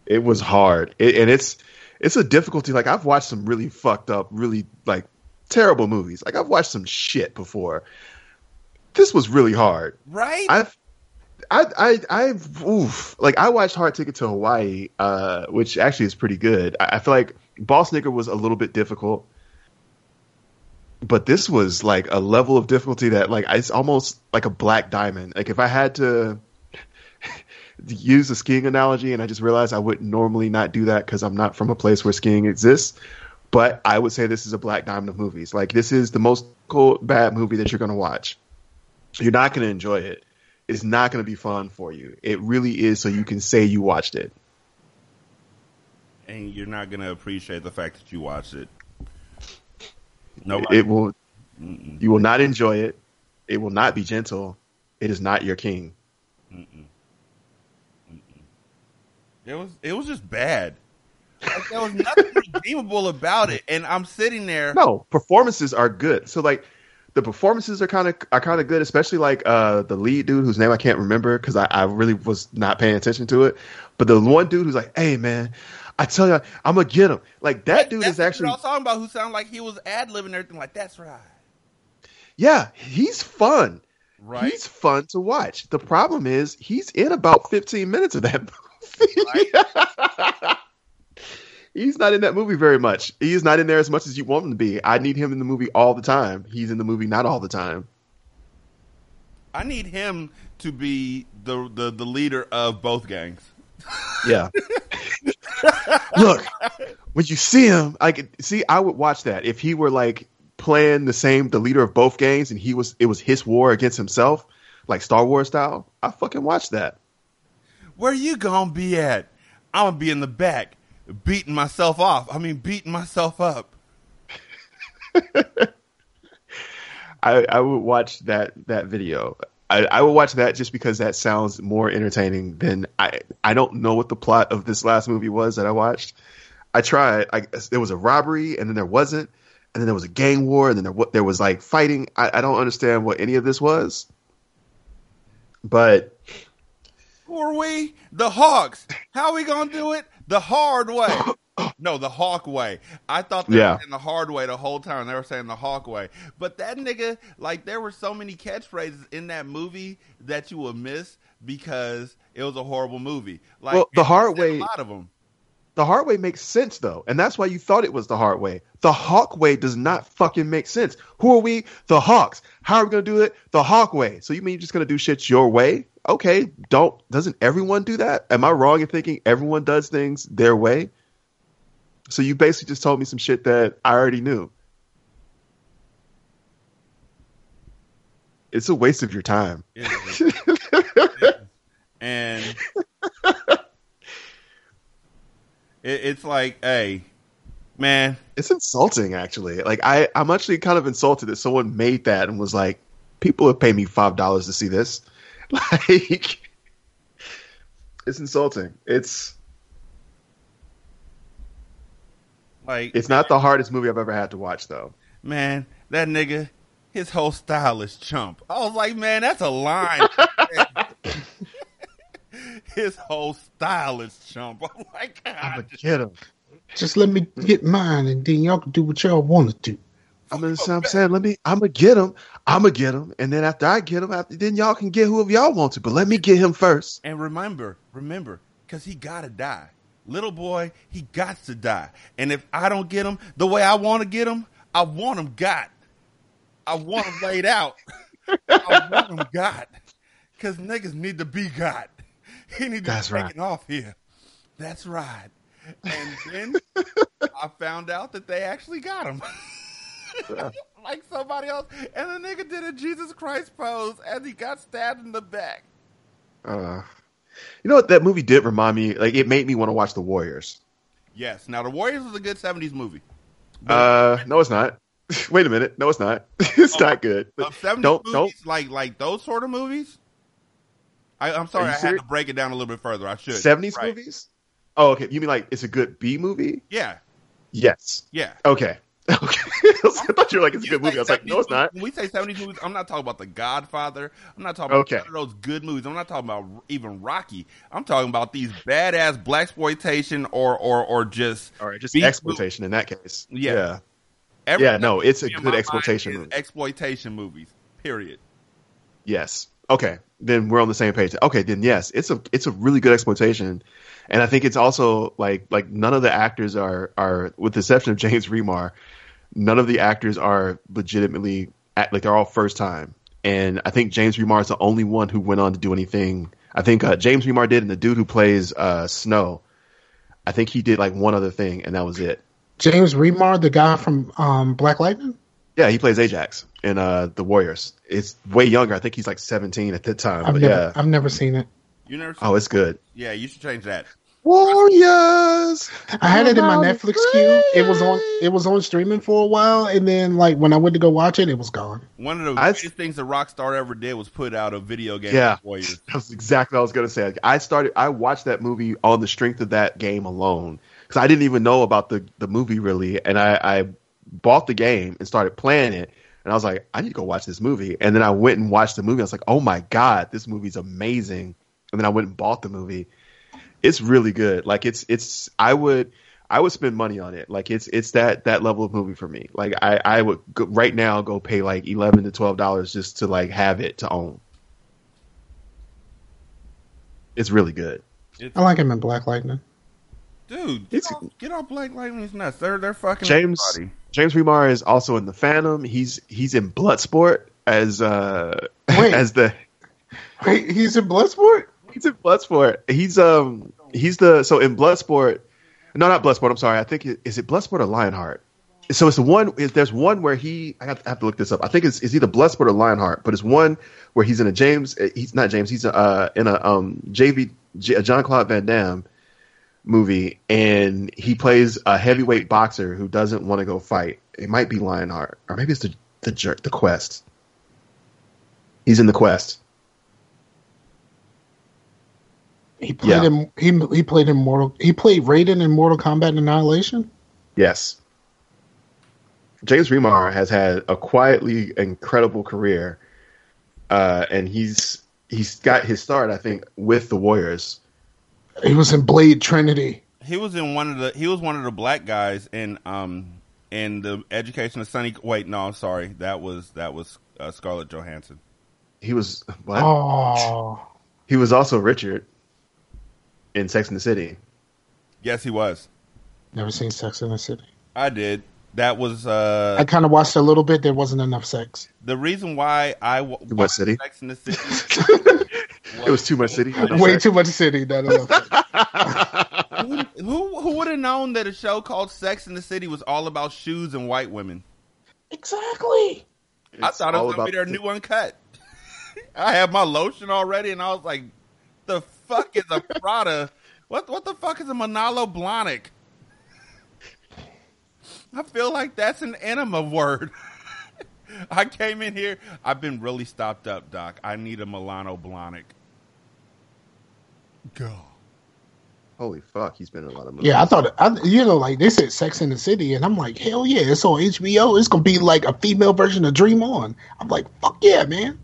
It was hard, it, and it's it's a difficulty. Like I've watched some really fucked up, really like terrible movies. Like I've watched some shit before. This was really hard. Right? I've I I I've oof. like I watched Hard Ticket to Hawaii, uh, which actually is pretty good. I, I feel like Boss Nigger was a little bit difficult, but this was like a level of difficulty that like it's almost like a black diamond. Like if I had to use a skiing analogy, and I just realized I would normally not do that because I'm not from a place where skiing exists. But I would say this is a black diamond of movies. Like this is the most cool bad movie that you're gonna watch. You're not gonna enjoy it it's not going to be fun for you. It really is so you can say you watched it. And you're not gonna appreciate the fact that you watched it. No, It will you will not enjoy it. It will not be gentle. It is not your king. It was it was just bad. Like, there was nothing redeemable about it, and I'm sitting there. No, performances are good. So like the performances are kind of are kind of good, especially like uh the lead dude whose name I can't remember because I, I really was not paying attention to it. But the one dude who's like, "Hey man, I tell you, I'm gonna get him." Like that dude That's is actually I was talking about who sounded like he was ad libbing everything. Like that's right, yeah, he's fun. right? He's fun to watch. The problem is he's in about 15 minutes of that movie. he's not in that movie very much. He's not in there as much as you want him to be. I need him in the movie all the time. He's in the movie not all the time. I need him to be the the, the leader of both gangs. Yeah. Look, when you see him, like see, I would watch that if he were like playing the same, the leader of both gangs, and he was it was his war against himself, like Star Wars style. I fucking watch that. Where you gonna be at? I'm gonna be in the back, beating myself off. I mean, beating myself up. I, I would watch that that video. I, I would watch that just because that sounds more entertaining than I. I don't know what the plot of this last movie was that I watched. I tried. I, there was a robbery, and then there wasn't, and then there was a gang war, and then there there was like fighting. I, I don't understand what any of this was. But Who are we? The Hawks. How are we gonna do it? The hard way. No, the Hawk way. I thought they Yeah. were saying the hard way the whole time. They were saying the Hawk way. But that nigga, like, there were so many catchphrases in that movie that you would miss because it was a horrible movie. Like, Well, the hard way- A lot of them. the hard way makes sense though, and that's why you thought it was the hard way. The Hawk way does not fucking make sense. Who are we? The Hawks. How are we gonna do it? The Hawk way. So you mean you're just gonna do shit your way? Okay, don't. Doesn't everyone do that? Am I wrong in thinking everyone does things their way? So you basically just told me some shit that I already knew. It's a waste of your time. Is. and it, it's like, hey, man, It's insulting, actually. Like I, I'm actually kind of insulted that someone made that and was like, "People would pay me five dollars to see this." Like, It's insulting. It's Like, it's not the hardest movie I've ever had to watch though. man, that nigga, his whole style is chump. I was like, man, that's a line. his whole style is chump. I'm like, God. Get him. Just let me get mine, and then y'all can do what y'all want to do. Oh, I'm gonna I'm saying, let me. I'm gonna get him. I'm gonna get him, and then after I get him, after then y'all can get whoever y'all want to. But let me get him first. And remember, remember, because he gotta die. Little boy, he got to die. And if I don't get him the way I want to get him, I want him got. I want him laid out. I want him got. Because niggas need to be got. He need to That's be right. taken off here. That's right. And then I found out that they actually got him. like somebody else. And the nigga did a Jesus Christ pose as he got stabbed in the back. Uh, you know what? That movie did remind me. Like it made me want to watch The Warriors. Yes. Now, The Warriors was a good 70s movie. Uh, no, it's not. Wait a minute. No, it's not. it's not good. Of 70s Don't movies, don't. like like those sort of movies. I, I'm sorry, I you had to break it down a little bit further. I should. 70s Right. movies? Oh, okay. You mean like it's a good B movie? Yeah, Yes. yeah. Okay. Okay. I thought you were like it's a good movie. I was like, no, it's not. When we say 70s movies, I'm not talking about The Godfather. I'm not talking about Okay. none those good movies. I'm not talking about even Rocky. I'm talking about these badass black exploitation or or or just All right, just exploitation in that case. Yeah. Yeah. everything Yeah, no, it's a good exploitation movie. Exploitation movies. Period. Yes. Okay. Then we're on the same page. Okay. Then yes, it's a it's a really good exploitation, and I think it's also like like none of the actors are are with the exception of James Remar, none of the actors are legitimately at, like they're all first time, and I think James Remar is the only one who went on to do anything. I think uh, James Remar did, and the dude who plays uh, Snow, I think he did like one other thing, and that was it. James Remar, the guy from um, Black Lightning. Yeah, he plays Ajax in uh, the Warriors. It's way younger. I think he's like 17 at the time. I've but never, yeah. I've never seen it. You never. Oh, it's good. yeah, you should change that. Warriors. I had it in my Netflix queue. It was on, it was on streaming for a while, and then like when I went to go watch it, it was gone. One of the I- greatest things that Rockstar ever did was put out a video game Yeah. of Warriors. That's exactly what I was gonna say. I started. I watched that movie on the strength of that game alone because I didn't even know about the the movie really, and I, I bought the game and started playing it, and I was like, I need to go watch this movie, and then I went and watched the movie. I was like, oh my god, this movie's amazing, and then I went and bought the movie. It's really good. Like it's it's. I would. I would spend money on it. Like it's it's that that level of movie for me. Like I I would go, right now go pay like eleven to twelve dollars just to like have it to own. It's really good. I like him in Black Lightning. Dude, get It's- off, get off Black Lightning's nuts. They're they're fucking James everybody. James Remar is also in the Phantom. He's he's in Bloodsport as uh Wait. as the Wait, he's in Bloodsport. he's in Bloodsport. He's um he's the so in Bloodsport. No, not Bloodsport. I'm sorry. I think it, is it Bloodsport or Lionheart. So it's the one. Is, there's one where he. I have, I have to look this up. I think it's, it's either Bloodsport or Lionheart, but it's one where he's in a James. uh, He's not James. He's uh in a um JV J, John Claude Van Damme movie, and he plays a heavyweight boxer who doesn't want to go fight. It might be Lionheart, or maybe it's the the jerk, the Quest. He's in the Quest. He played Yeah. in he he played in Mortal. He played Raiden in Mortal Kombat Annihilation. Yes. James Remar has had a quietly incredible career, uh, and he's he's got his start, I think, with the Warriors. He was in Blade Trinity. He was in one of the he was one of the black guys in um in the education of Sonny wait, no, I'm sorry. That was that was uh, Scarlett Johansson. He was what? Oh, He was also Richard in Sex and the City. Yes, he was. never seen Sex in the City. I did. That was uh I kind of watched a little bit. There wasn't enough sex. the reason why I w- What watched city? Sex in the City. It was too much city. not Way too much city. Not enough sex. who who, who would have known that a show called Sex in the City was all about shoes and white women? exactly. I It's thought it was gonna be their the- new uncut. I had my lotion already, and I was like, "The fuck is a Prada? What what the fuck is a Manolo Blahnik?" I feel like that's an enema word. I came in here. I've been really stopped up, Doc. I need a Milano Blahnik. Go. Holy fuck, he's been in a lot of movies. Yeah, I thought, I, you know, like they said Sex in the City, and I'm like, hell yeah, it's on HBO. It's gonna be like a female version of Dream On. I'm like, fuck yeah, man.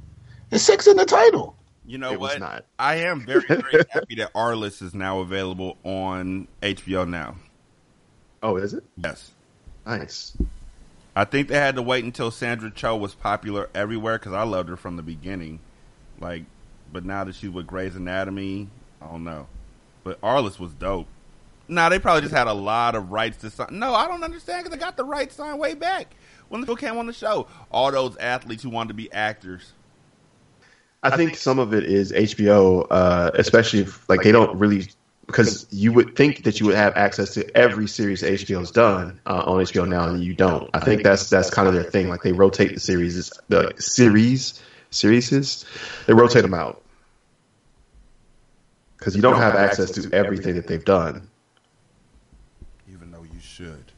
It's sex in the title. You know It was what? not. I am very, very happy that Arliss is now available on HBO now. Oh, is it? Yes. Nice. I think they had to wait until Sandra Cho was popular everywhere because I loved her from the beginning. Like, but now that she's with Grey's Anatomy, I don't know. But Arliss was dope. Nah, they probably just had a lot of rights to sign. No, I don't understand because they got the rights signed way back when the show came on the show. All those athletes who wanted to be actors. I think some of it is HBO, uh, especially if, like they don't really because you would think that you would have access to every series HBO's done uh, on HBO now, and you don't. I think that's that's kind of their thing. Like they rotate the series, the series, series, they rotate them out because you don't have access to everything that they've done. Even though you should.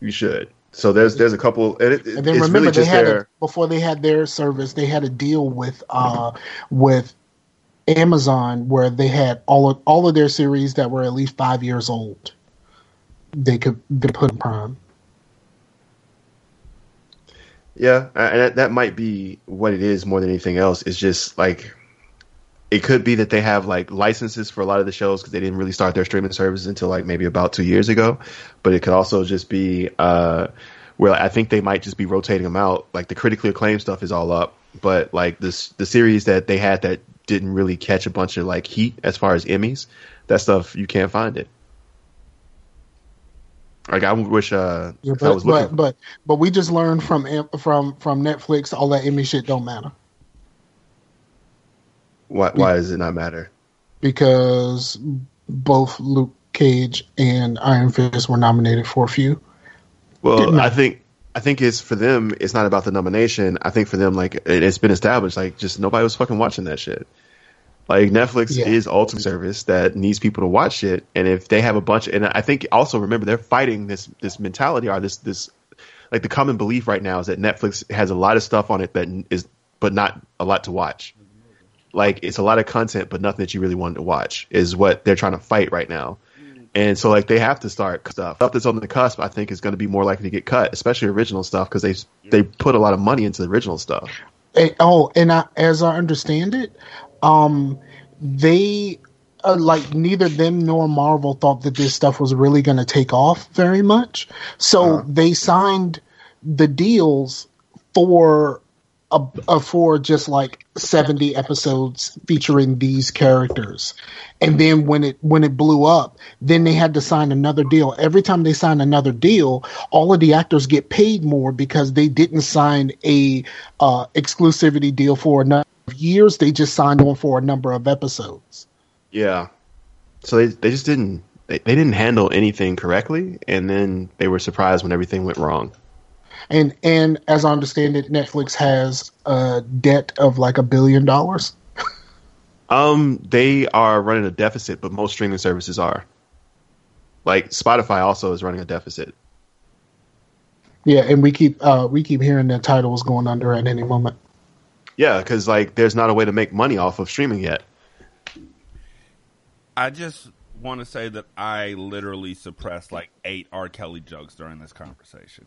You should. So there's there's a couple, and, it, And then it's remember, really they had their. a, before they had their service, they had a deal with uh with Amazon where they had all of all of their series that were at least five years old. They could they put in Prime. Yeah, and that, might be what it is more than anything else. It's just like it could be that they have like licenses for a lot of the shows because they didn't really start their streaming services until like maybe about two years ago. But it could also just be uh, where I think they might just be rotating them out. Like the critically acclaimed stuff is all up, but like this the series that they had that didn't really catch a bunch of like heat as far as Emmys, that stuff you can't find it. Like I wish uh, Yeah, if I but, was looking. but but but we just learned from from from Netflix all that Emmy shit don't matter why, why does it not matter? because both Luke Cage and Iron Fist were nominated for a few. Well, I think I think it's for them. It's not about the nomination. I think for them, like it, it's been established. Like just nobody was fucking watching that shit. Like Netflix Yeah. is ultimate service that needs people to watch it, and if they have a bunch, and I think also remember they're fighting this this mentality or this this like the common belief right now is that Netflix has a lot of stuff on it that is but not a lot to watch. Like it's a lot of content, but nothing that you really wanted to watch is what they're trying to fight right now. And so like they have to start stuff. Stuff that's on the cusp, I think, is going to be more likely to get cut, especially original stuff because they they put a lot of money into the original stuff. Oh, and I, as I understand it, um, they uh, like neither them nor Marvel thought that this stuff was really going to take off very much. So Uh-huh. they signed the deals for a, a for just like 70 episodes featuring these characters. And then when it when it blew up, then they had to sign another deal. Every time they sign another deal, all of the actors get paid more because they didn't sign a uh, exclusivity deal for a number of years. They just signed on for a number of episodes. Yeah. So they they just didn't they, they didn't handle anything correctly, and then they were surprised when everything went wrong. And and as I understand it, Netflix has a debt of like a billion dollars. Um, they are running a deficit, but most streaming services are. Like Spotify also is running a deficit. Yeah, and we keep uh, we keep hearing that Tidal is going under at any moment. Yeah, because like there's not a way to make money off of streaming yet. I just want to say that I literally suppressed like eight R. Kelly jokes during this conversation.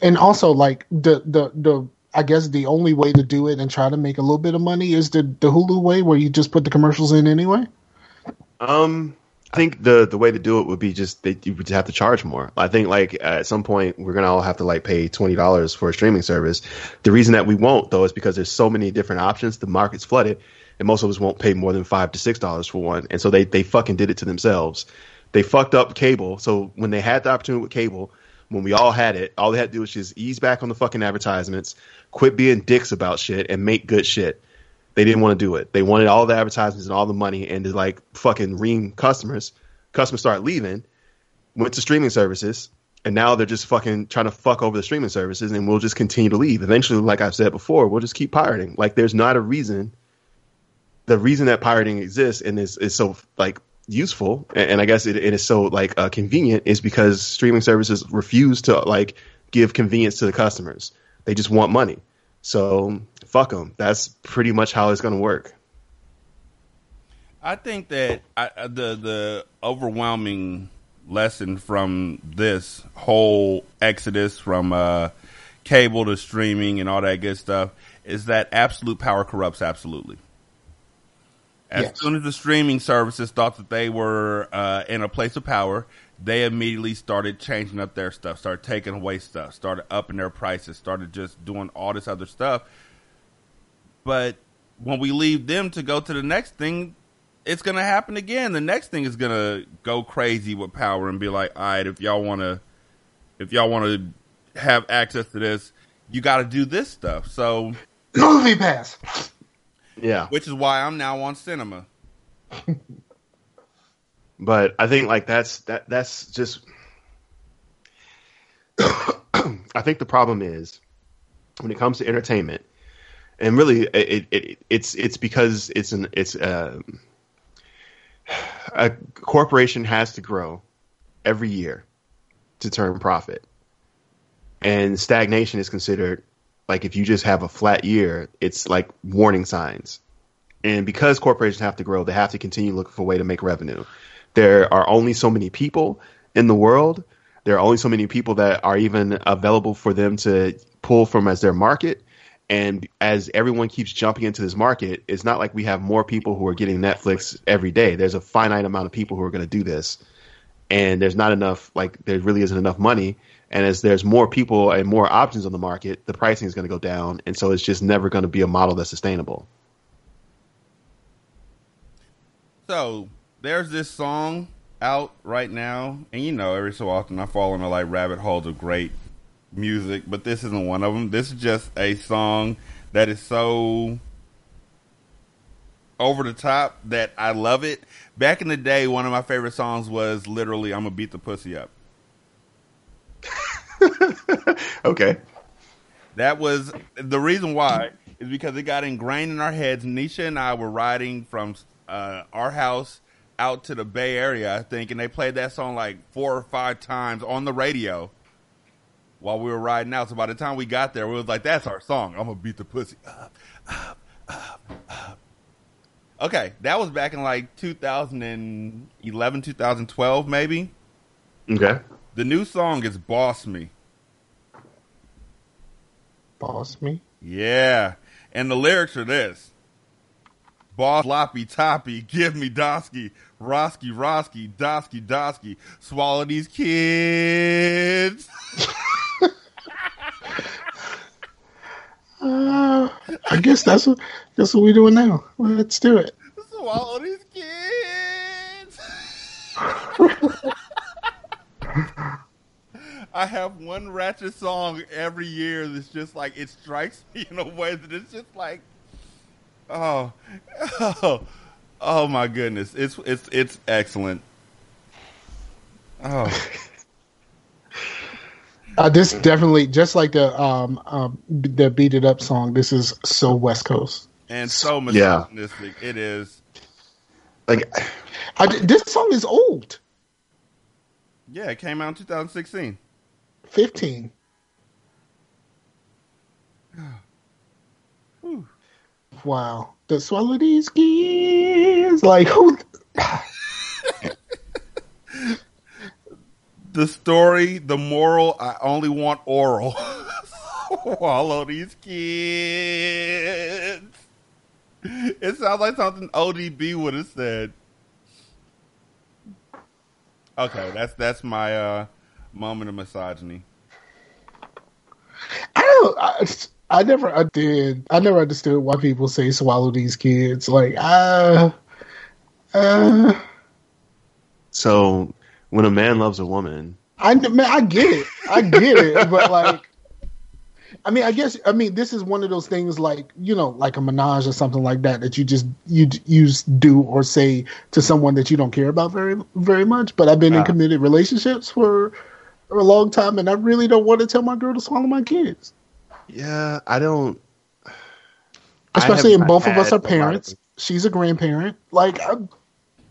And, also like the the the I guess the only way to do it and try to make a little bit of money is the the Hulu way where you just put the commercials in anyway. Um, I think the the way to do it would be just that you would have to charge more. I think like at some point we're gonna all have to like pay twenty dollars for a streaming service. The reason that we won't though is because there's so many different options. The market's flooded, and most of us won't pay more than five to six dollars for one. And so they they fucking did it to themselves. They fucked up cable. So when they had the opportunity with cable, when we all had it, all they had to do was just ease back on the fucking advertisements, quit being dicks about shit, and make good shit. They didn't want to do it. They wanted all the advertisements and all the money and to like fucking ream customers. Customers start leaving, went to streaming services, and now they're just fucking trying to fuck over the streaming services and we'll just continue to leave. Eventually, like I've said before, we'll just keep pirating. Like there's not a reason the reason that pirating exists and is, is so like useful and, I guess it, it is so like uh, convenient is because streaming services refuse to like give convenience to the customers. They just want money. So fuck them. That's pretty much how it's going to work. I think that I, uh, the the overwhelming lesson from this whole exodus from uh, cable to streaming and all that good stuff is that absolute power corrupts absolutely. As Yes. soon as the streaming services thought that they were uh, in a place of power, they immediately started changing up their stuff, started taking away stuff, started upping their prices, started just doing all this other stuff. But when we leave them to go to the next thing, it's gonna happen again. The next thing is gonna go crazy with power and be like, all right, if y'all wanna, if y'all wanna have access to this, you got to do this stuff. So, MoviePass. Yeah, which is why I'm now on Sinemia. but I think like that's that that's just. I think the problem is when it comes to entertainment, and really it, it, it it's it's because it's an it's a, um, a corporation has to grow every year to turn profit, and stagnation is considered like if you just have a flat year, it's like warning signs. And because corporations have to grow, they have to continue looking for a way to make revenue. There are only so many people in the world. There are only so many people that are even available for them to pull from as their market. And as everyone keeps jumping into this market, it's not like we have more people who are getting Netflix every day. There's a finite amount of people who are going to do this. And there's not enough, like, there really isn't enough money. And as there's more people and more options on the market, the pricing is going to go down. And so it's just never going to be a model that's sustainable. So there's this song out right now, and you know, every so often I fall into like rabbit holes of great music, but this isn't one of them. This is just a song that is so over the top that I love it. Back in the day, one of my favorite songs was literally "I'm gonna beat the pussy up." Okay. That was the reason why is because it got ingrained in our heads. Nisha and I were riding from uh, our house out to the Bay Area, I think, and they played that song like four or five times on the radio while we were riding out. So by the time we got there, we was like, "That's our song. I'm gonna beat the pussy up, up, up, up." Okay, that was back in like 2011, 2012, maybe. Okay. The new song is "Boss Me." Boss me. Yeah. And the lyrics are this. Boss loppy toppy, give me dosky, rosky rosky, dosky dosky, swallow these kids. Uh, I guess that's what that's what we're doing now. Let's do it. swallow these kids. I have one ratchet song every year that's just like it strikes me in a way that it's just like oh oh oh my goodness. It's it's it's excellent. Oh Uh, this definitely just like the um, um the beat it up song. This is so West Coast. and so Yeah. misogynistic. It is. Like, I, this song is old. Yeah, it came out in 2016. Fifteen. Wow. The swallow these kids. Like who? The story, the moral, I only want oral. Swallow these kids. It sounds like something ODB would have said. Okay, that's that's my uh, moment of misogyny. I don't. I, I never. I did. I never understood why people say swallow these kids. Like, uh, uh, so when a man loves a woman, I man, I get it. I get it. but like, I mean, I guess. I mean, this is one of those things, like you know, like a menage or something like that, that you just you you do or say to someone that you don't care about very very much. But I've been in Ah. committed relationships for a long time, and I really don't want to tell my girl to swallow my kids. yeah, I don't. Especially have in both of us are lot of- parents. She's a grandparent. Like, I,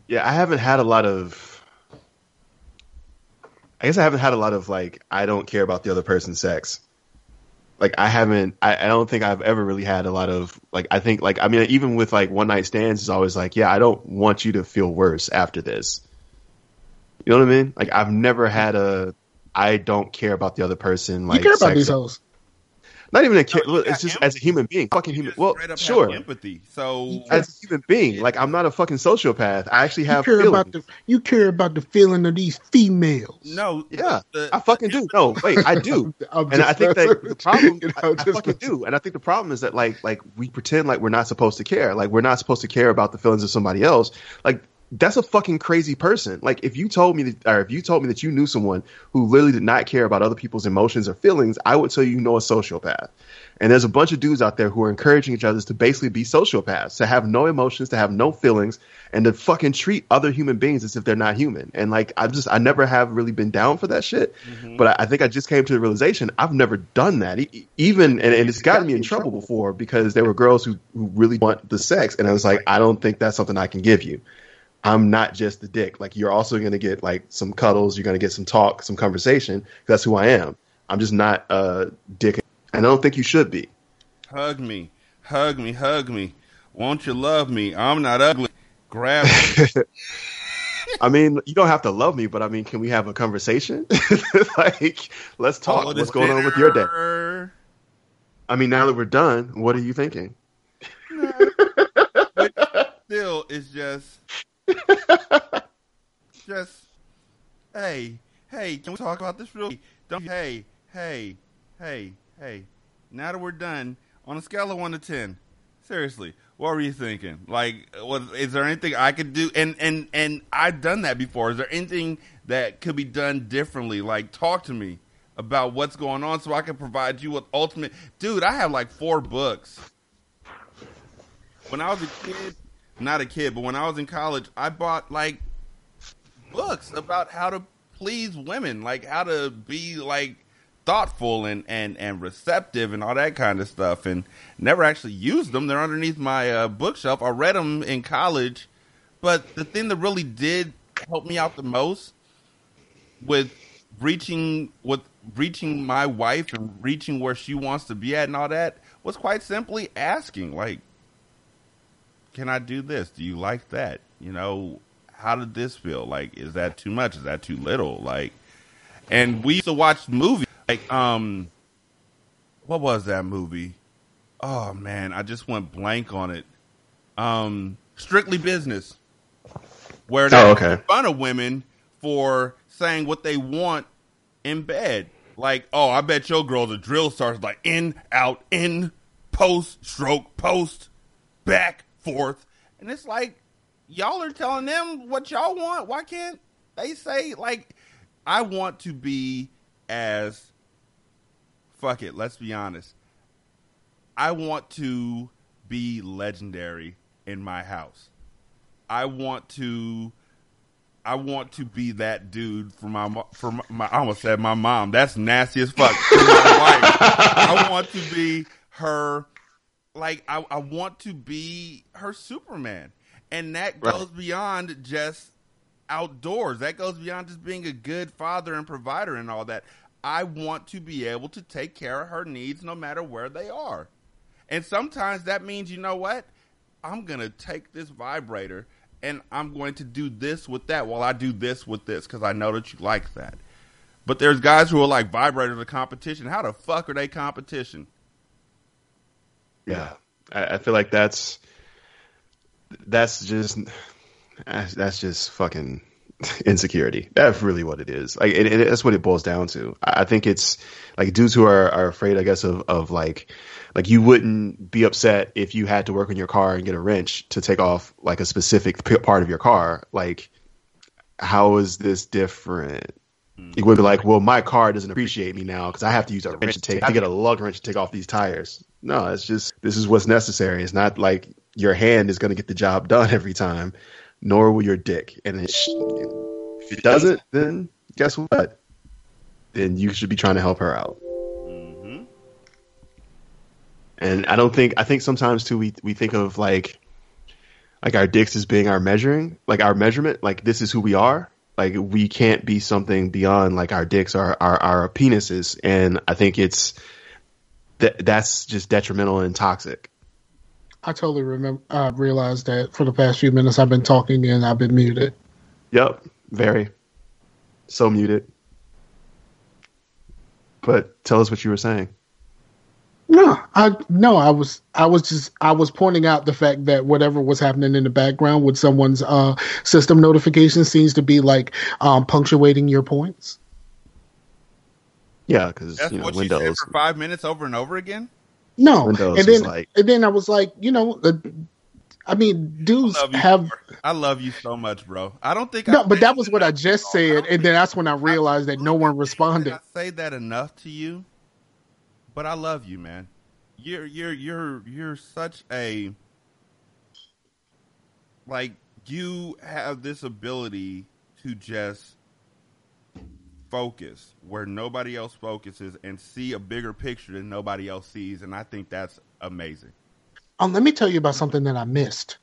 yeah, I haven't had a lot of. I guess I haven't had a lot of like I don't care about the other person's sex. like I haven't I, I don't think I've ever really had a lot of like I think like I mean even with like one night stands is always like yeah I don't want you to feel worse after this. You know what I mean? Like I've never had a I don't care about the other person like you care about sex- these hoes. Not even a care. No, you just empathy. as a human being, fucking human. Well, straight up have sure. empathy. So As a human being, like I'm not a fucking sociopath. I actually have You have care feelings. about the you care about the feeling of these females. no, Yeah, the- I fucking do. No, wait, I do. I'm and I think that the problem, you. I, I'm I fucking do, and I think the problem is that like like we pretend like we're not supposed to care, like we're not supposed to care about the feelings of somebody else. Like that's a fucking crazy person. Like if you told me that, or if you told me that you knew someone who literally did not care about other people's emotions or feelings, I would tell you you know a sociopath. And there's a bunch of dudes out there who are encouraging each other to basically be sociopaths, to have no emotions, to have no feelings, and to fucking treat other human beings as if they're not human. And like, I just, I never have really been down for that shit. But I, I think I just came to the realization I've never done that. E- even, and, and it's gotten me in trouble before because there were girls who, who really want the sex. And I was like, I don't think that's something I can give you. I'm not just the dick. Like you're also going to get like some cuddles. You're going to get some talk, some conversation. That's who I am. I'm just not a dick. And I don't think you should be. hug me, hug me, hug me. Won't you love me? I'm not ugly. Grab me. I mean, you don't have to love me, but I mean, can we have a conversation? like, let's talk. What's going on with your day? I mean, now that we're done, what are you thinking? But still, it's just, just, hey, hey, can we talk about this real? Don't, hey, hey, hey, hey. Now that we're done, on a scale of one to ten, seriously, what were you thinking? Like, was is there anything I could do? And and and I've done that before. Is there anything that could be done differently? Like, talk to me about what's going on, so I can provide you with ultimate. Dude, I have like four books when I was a kid, not a kid, but when I was in college, I bought like books about how to please women, like how to be like thoughtful and and and receptive and all that kind of stuff, and never actually used them. They're underneath my uh, bookshelf. I read them in college, but the thing that really did help me out the most with reaching with reaching my wife and reaching where she wants to be at and all that was quite simply asking like can I do this? Do you like that? You know, how did this feel? Like, is that too much? Is that too little? Like, and we used to watch movies like, um, what was that movie? Oh man, I just went blank on it. Um, Strictly Business, where they Oh, okay. make fun of women for saying what they want in bed. Like, oh, I bet your girl's a drill sergeant. Like, in, out, in, post, stroke, post, back, forth. And it's like, y'all are telling them what y'all want. Why can't they say, like, I want to be as, fuck it, let's be honest. I want to be legendary in my house. I want to I want to be that dude for my for my, my I almost said my mom. That's nasty as fuck. For my wife. I want to be her like I, I want to be her Superman. And that Right. goes beyond just outdoors. That goes beyond just being a good father and provider and all that. I want to be able to take care of her needs no matter where they are. And sometimes that means, you know what? I'm going to take this vibrator and I'm going to do this with that while I do this with this because I know that you like that. But there's guys who are like vibrators are competition. How the fuck are they competition? Yeah, I, I feel like that's that's just that's, just fucking insecurity. That's really what it is. Like, it, it, that's what it boils down to. I, think it's like dudes who are, are afraid, I guess, of of like like you wouldn't be upset if you had to work on your car and get a wrench to take off like a specific part of your car. Like, how is this different? You would be like, well, my car doesn't appreciate me now because I have to use a wrench to take, I get a lug wrench to take off these tires. No, it's just this is what's necessary. It's not like your hand is going to get the job done every time, nor will your dick. And it, if it doesn't, then guess what? Then you should be trying to help her out. Mm-hmm. And I don't think I think sometimes too we we think of like like our dicks as being our measuring, like our measurement, like this is who we are. Like we can't be something beyond like our dicks, our our, our penises. And I think it's th- that's just detrimental and toxic. I totally remember. Uh, realized that for the past few minutes I've been talking and I've been muted. Yep, very so muted. But tell us what you were saying. No, I no, I was I was just I was pointing out the fact that whatever was happening in the background with someone's uh, system notification seems to be like um, punctuating your points. Yeah, because you know what you said Windows. for five minutes over and over again. No, Windows and then like- and then I was like, you know, uh, I mean, dudes Love you, have bro. I love you so much, bro. I don't think no, I but that was what I just said, don't and think- then that's when I realized that no one Did responded. I say that enough to you? But I love you, man. You're you're you're you're such a like you have this ability to just focus where nobody else focuses and see a bigger picture than nobody else sees and I think that's amazing. Um, let me tell you about something that I missed.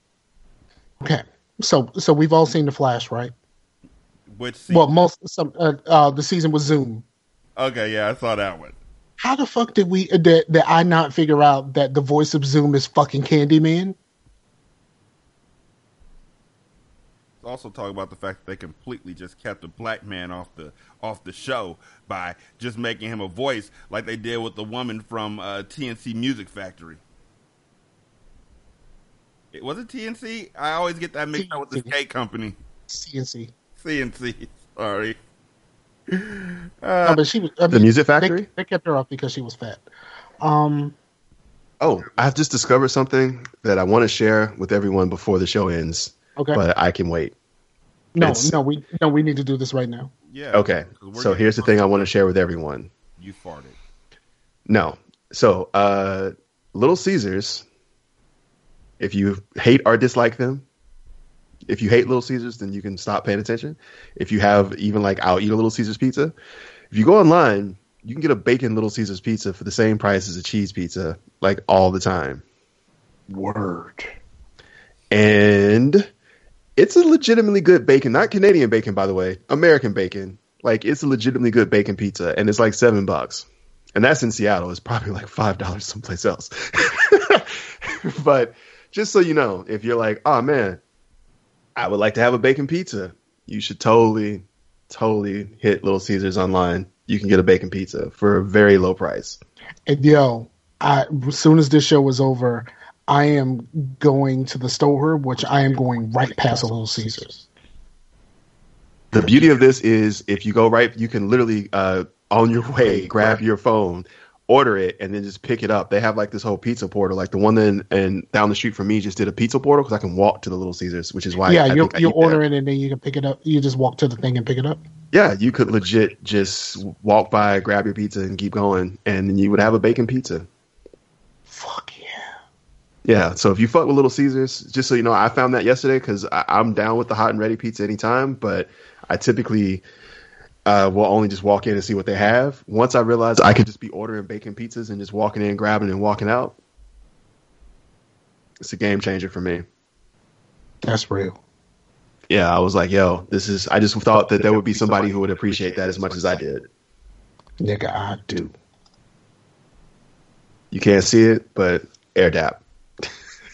Okay, so so we've all seen the Flash, right? Which Well, most some uh, uh, the season was Zoom. okay, yeah, I saw that one. How the fuck did we did, did I not figure out that the voice of Zoom is fucking Candyman? Also talk about the fact that they completely just kept the black man off the off the show by just making him a voice like they did with the woman from uh, TNC Music Factory. It was it TNC? I always get that mixed up with the TNC. cake company. CNC. CNC. Sorry. no, but she was I The mean, Music they- Factory? They, kept her off because she was fat. Um, Oh, I've just discovered something that I want to share with everyone before the show ends, okay. but I can wait. no, it's- no, we no, we need to do this right now. Yeah. Okay. so here's the thing I want to share with everyone. You farted. No. So, uh, Little Caesars, if you hate or dislike them, if you hate Little Caesars, then you can stop paying attention. If you have even like, I'll eat a Little Caesars pizza. If you go online, you can get a bacon Little Caesars pizza for the same price as a cheese pizza, like all the time. Word. And it's a legitimately good bacon, not Canadian bacon, by the way, American bacon. Like it's a legitimately good bacon pizza, and it's like seven bucks, and that's in Seattle. It's probably like five dollars someplace else. but just so you know, if you're like, oh man, I would like to have a bacon pizza, you should totally, totally hit Little Caesars online. You can get a bacon pizza for a very low price. And yo, I, as soon as this show was over, I am going to the store, which I am going right past a Little Caesars. The beauty of this is if you go right, you can literally uh, on your way grab your phone, order it, and then just pick it up. They have like this whole pizza portal, like the one then and down the street from me just did a pizza portal because I can walk to the Little Caesars, which is why yeah, I you you order it and then you can pick it up. You just walk to the thing and pick it up. Yeah, you could legit just walk by, grab your pizza, and keep going, and then you would have a bacon pizza. Fuck. Yeah, so if you fuck with Little Caesars, just so you know, I found that yesterday because I'm down with the hot and ready pizza anytime, but I typically uh, will only just walk in and see what they have. Once I realized I could just be ordering bacon pizzas and just walking in, grabbing, and walking out, it's a game changer for me. That's real. Yeah, I was like, yo, this is. I just thought that there would be somebody who would appreciate that as much as I did. Nigga, I do. You can't see it, but air dap.